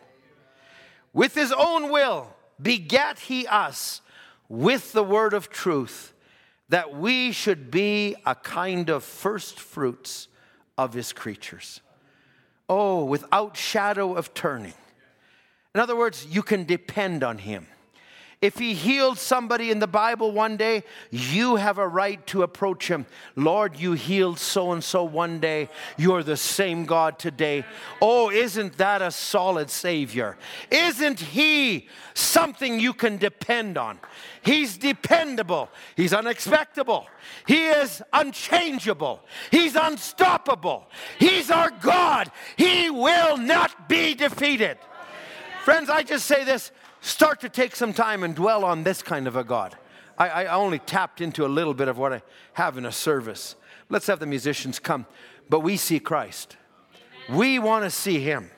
With his own will begat he us with the word of truth, that we should be a kind of first fruits of his creatures. Oh, without shadow of turning. In other words, you can depend on him. If he healed somebody in the Bible one day, you have a right to approach him. Lord, you healed so and so one day. You're the same God today. Oh, isn't that a solid Savior? Isn't he something you can depend on? He's dependable. He's unexpectable. He is unchangeable. He's unstoppable. He's our God. He will not be defeated. Friends, I just say this start to take some time and dwell on this kind of a God. I, I, only tapped into a little bit of what I have in a service. Let's have the musicians come. But we see Christ. We want to see him.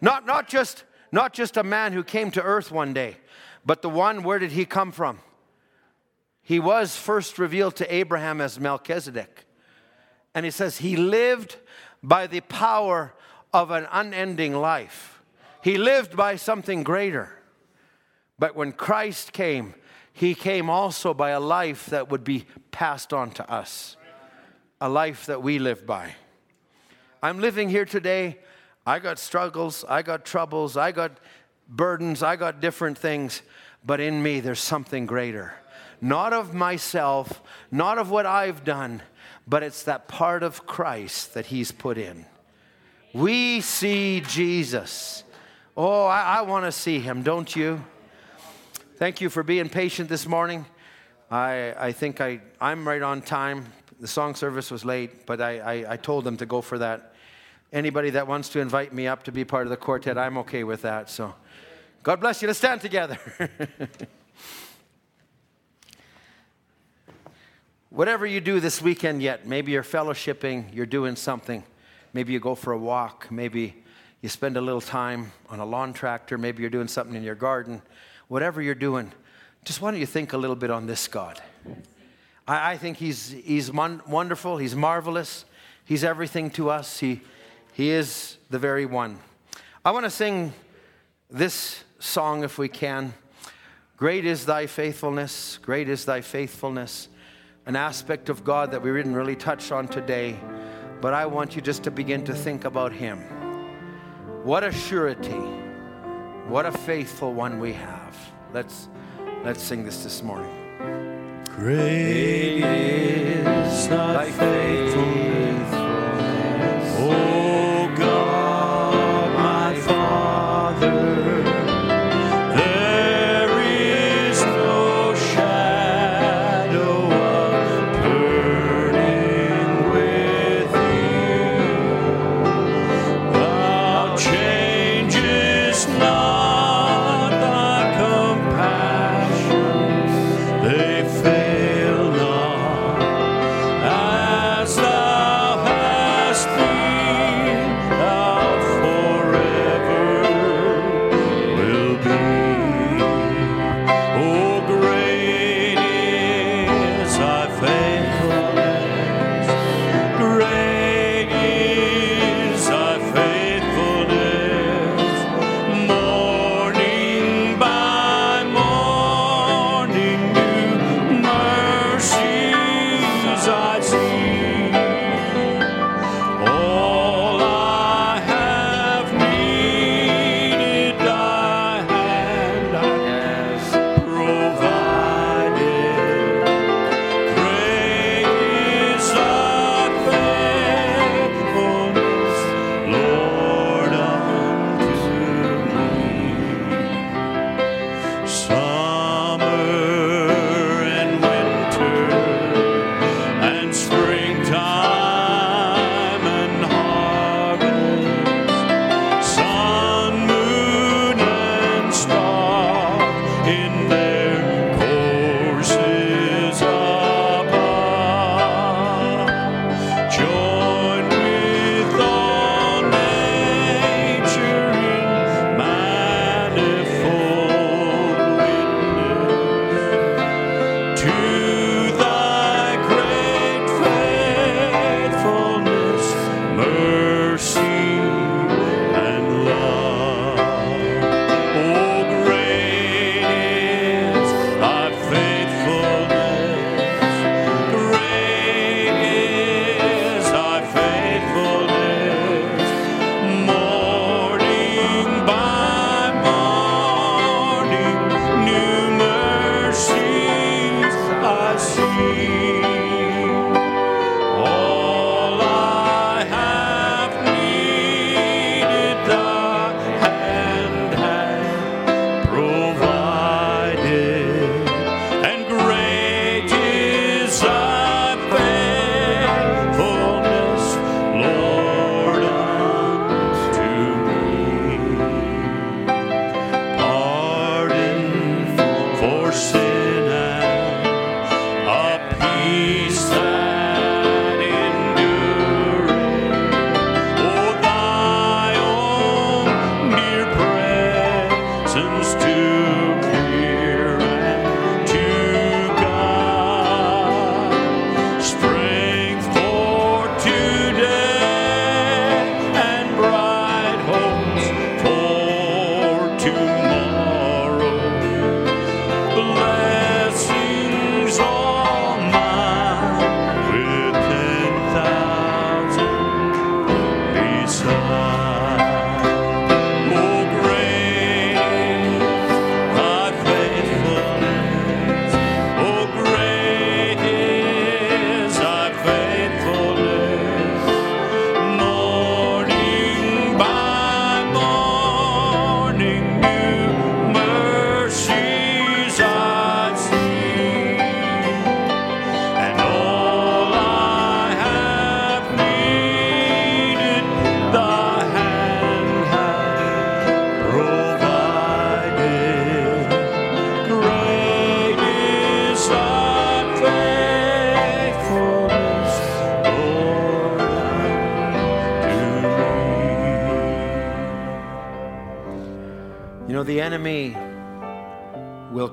Not, not, just, not just a man who came to earth one day, but the one, where did he come from? He was first revealed to Abraham as Melchizedek. And he says he lived by the power of an unending life. He lived by something greater. But when Christ came, he came also by a life that would be passed on to us, a life that we live by. I'm living here today. I got struggles, I got troubles, I got burdens, I got different things, but in me there's something greater. Not of myself, not of what I've done, but it's that part of Christ that He's put in. We see Jesus. Oh, I, I want to see Him, don't you? Thank you for being patient this morning. I, I think I, I'm right on time. The song service was late, but I, I, I told them to go for that. Anybody that wants to invite me up to be part of the quartet, I'm okay with that. So God bless you. Let's stand together. Whatever you do this weekend yet, maybe you're fellowshipping, you're doing something. Maybe you go for a walk, maybe you spend a little time on a lawn tractor, maybe you're doing something in your garden whatever you're doing, just why don't you think a little bit on this God? I, I think He's, he's mon- wonderful, He's marvelous, He's everything to us, He, he is the very one. I want to sing this song if we can. Great is thy faithfulness, great is thy faithfulness. An aspect of God that we didn't really touch on today, but I want you just to begin to think about Him. What a surety, what a faithful one we have. Let's let's sing this this morning. Great is thy faithfulness.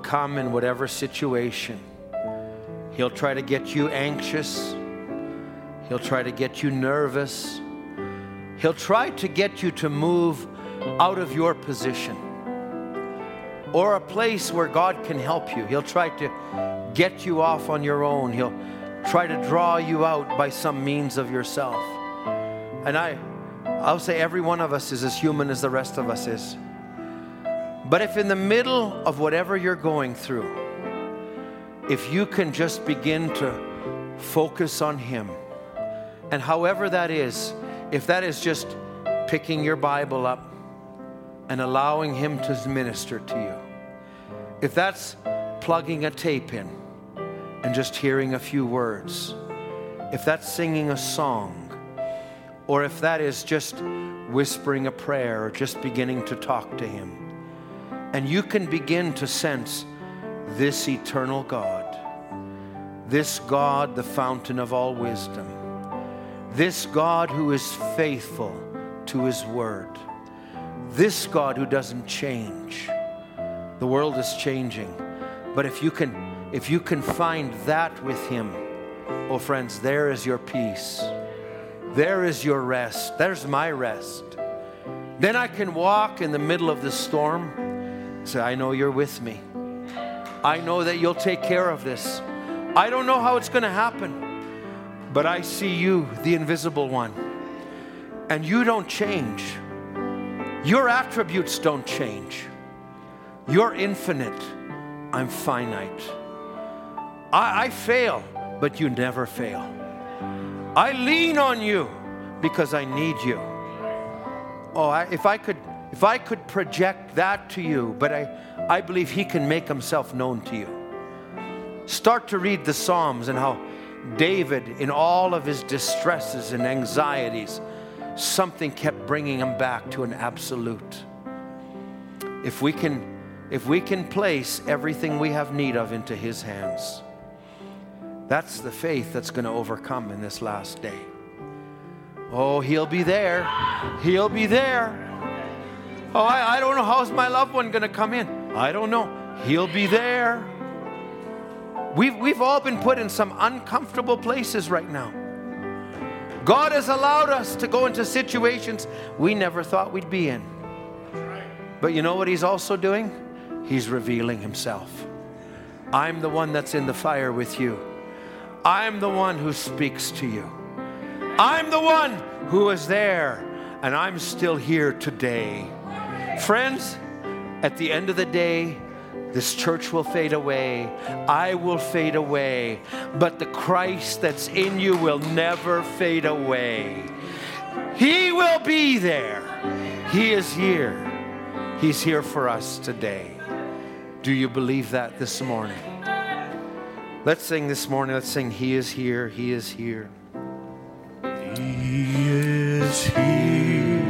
Come in whatever situation. He'll try to get you anxious. He'll try to get you nervous. He'll try to get you to move out of your position or a place where God can help you. He'll try to get you off on your own. He'll try to draw you out by some means of yourself. And I, I'll say every one of us is as human as the rest of us is. But if in the middle of whatever you're going through, if you can just begin to focus on Him, and however that is, if that is just picking your Bible up and allowing Him to minister to you, if that's plugging a tape in and just hearing a few words, if that's singing a song, or if that is just whispering a prayer or just beginning to talk to Him, and you can begin to sense this eternal God, this God, the fountain of all wisdom, this God who is faithful to His word, this God who doesn't change. The world is changing, but if you can, if you can find that with Him, oh friends, there is your peace. There is your rest. There's my rest. Then I can walk in the middle of the storm. Say, I know you're with me. I know that you'll take care of this. I don't know how it's going to happen, but I see you, the invisible one. And you don't change. Your attributes don't change. You're infinite. I'm finite. I, I fail, but you never fail. I lean on you because I need you. Oh, I, if I could, if I could project that to you, but I, I believe He can make Himself known to you. Start to read the Psalms and how David, in all of his distresses and anxieties, something kept bringing him back to an absolute. If we can, if we can place everything we have need of into His hands, that's the faith that's going to overcome in this last day. Oh, He'll be there. He'll be there. Oh, I, I don't know how's my loved one going to come in. I don't know. He'll be there. We've, we've all been put in some uncomfortable places right now. God has allowed us to go into situations we never thought we'd be in. But you know what He's also doing? He's revealing Himself. I'm the one that's in the fire with you. I'm the one who speaks to you. I'm the one who is there, and I'm still here today. Friends, at the end of the day, this church will fade away. I will fade away. But the Christ that's in you will never fade away. He will be there. He is here. He's here for us today. Do you believe that this morning? Let's sing this morning. Let's sing, He is here. He is here. He is here.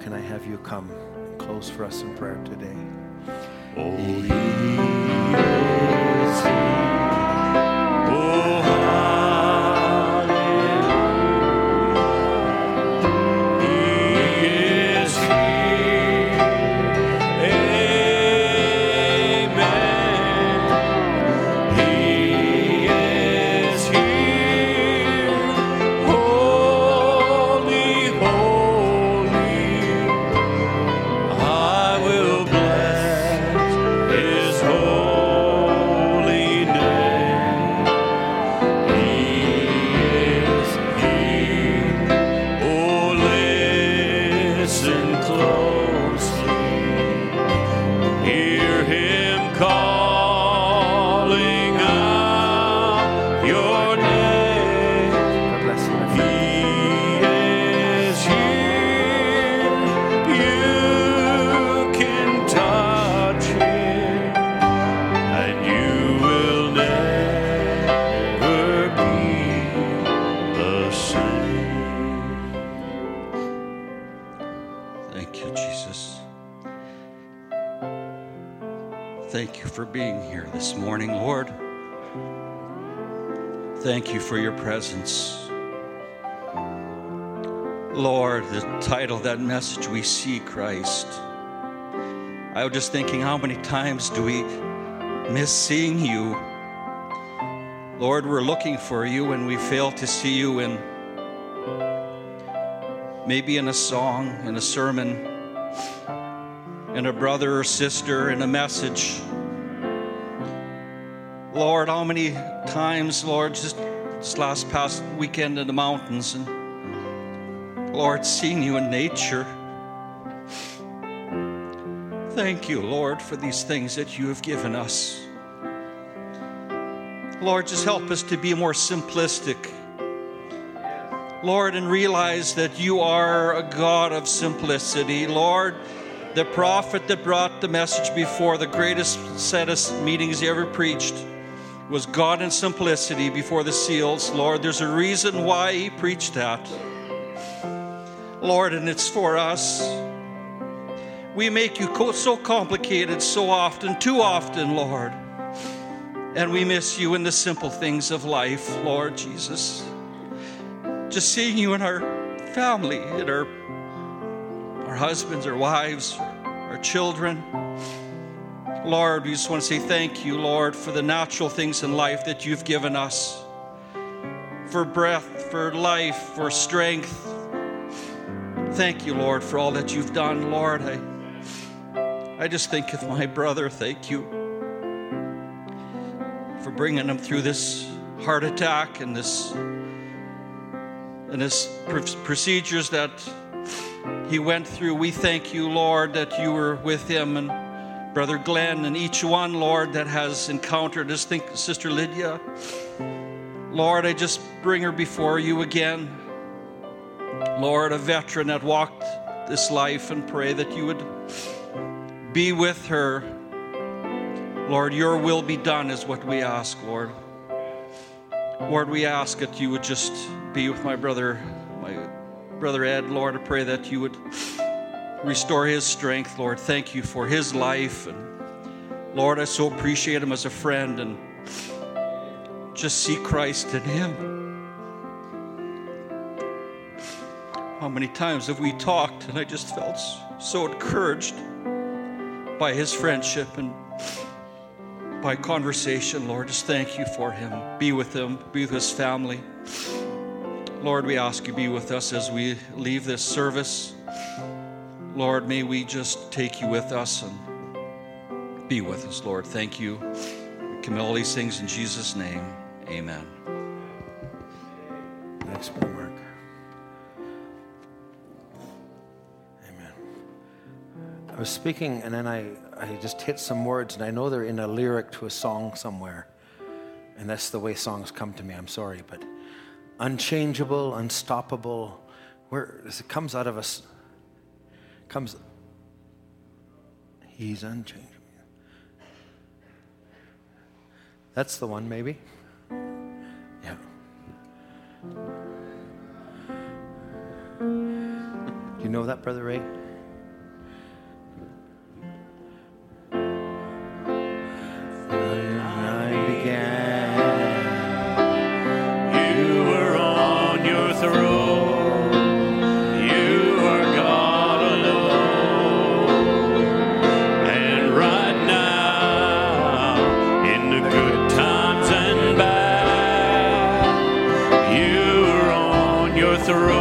Can I have you come and close for us in prayer today? Oh, presence. Lord, the title of that message, We See Christ. I was just thinking, how many times do we miss seeing you? Lord, we're looking for you and we fail to see you in maybe in a song, in a sermon, in a brother or sister, in a message. Lord, how many times, Lord, just this last past weekend in the mountains, and Lord, seeing you in nature. Thank you, Lord, for these things that you have given us. Lord, just help us to be more simplistic. Lord, and realize that you are a God of simplicity. Lord, the prophet that brought the message before the greatest set of meetings he ever preached was God in simplicity before the seals. Lord, there's a reason why he preached that. Lord, and it's for us. We make you so complicated so often, too often, Lord. And we miss you in the simple things of life, Lord Jesus just seeing you in our family, in our our husbands, our wives, our children. Lord, we just want to say thank you, Lord, for the natural things in life that you've given us. For breath, for life, for strength. Thank you, Lord, for all that you've done, Lord. I, I just think of my brother. Thank you for bringing him through this heart attack and this and his pr- procedures that he went through. We thank you, Lord, that you were with him and Brother Glenn and each one, Lord, that has encountered this. Think, Sister Lydia. Lord, I just bring her before you again. Lord, a veteran that walked this life and pray that you would be with her. Lord, your will be done is what we ask, Lord. Lord, we ask that you would just be with my brother, my brother Ed. Lord, I pray that you would restore his strength, Lord. Thank you for his life. And Lord, I so appreciate him as a friend and just see Christ in him. How many times have we talked and I just felt so encouraged by his friendship and by conversation, Lord. Just thank you for him. Be with him, be with his family. Lord, we ask you be with us as we leave this service. Lord, may we just take you with us and be with us, Lord. Thank you. We commit all these things in Jesus' name. Amen. Thanks, Mark. Amen. I was speaking and then I, I just hit some words and I know they're in a lyric to a song somewhere. And that's the way songs come to me. I'm sorry, but unchangeable, unstoppable, where it comes out of us, comes. He's unchangeable. That's the one, maybe. Yeah. You know that, Brother Ray? Bad, you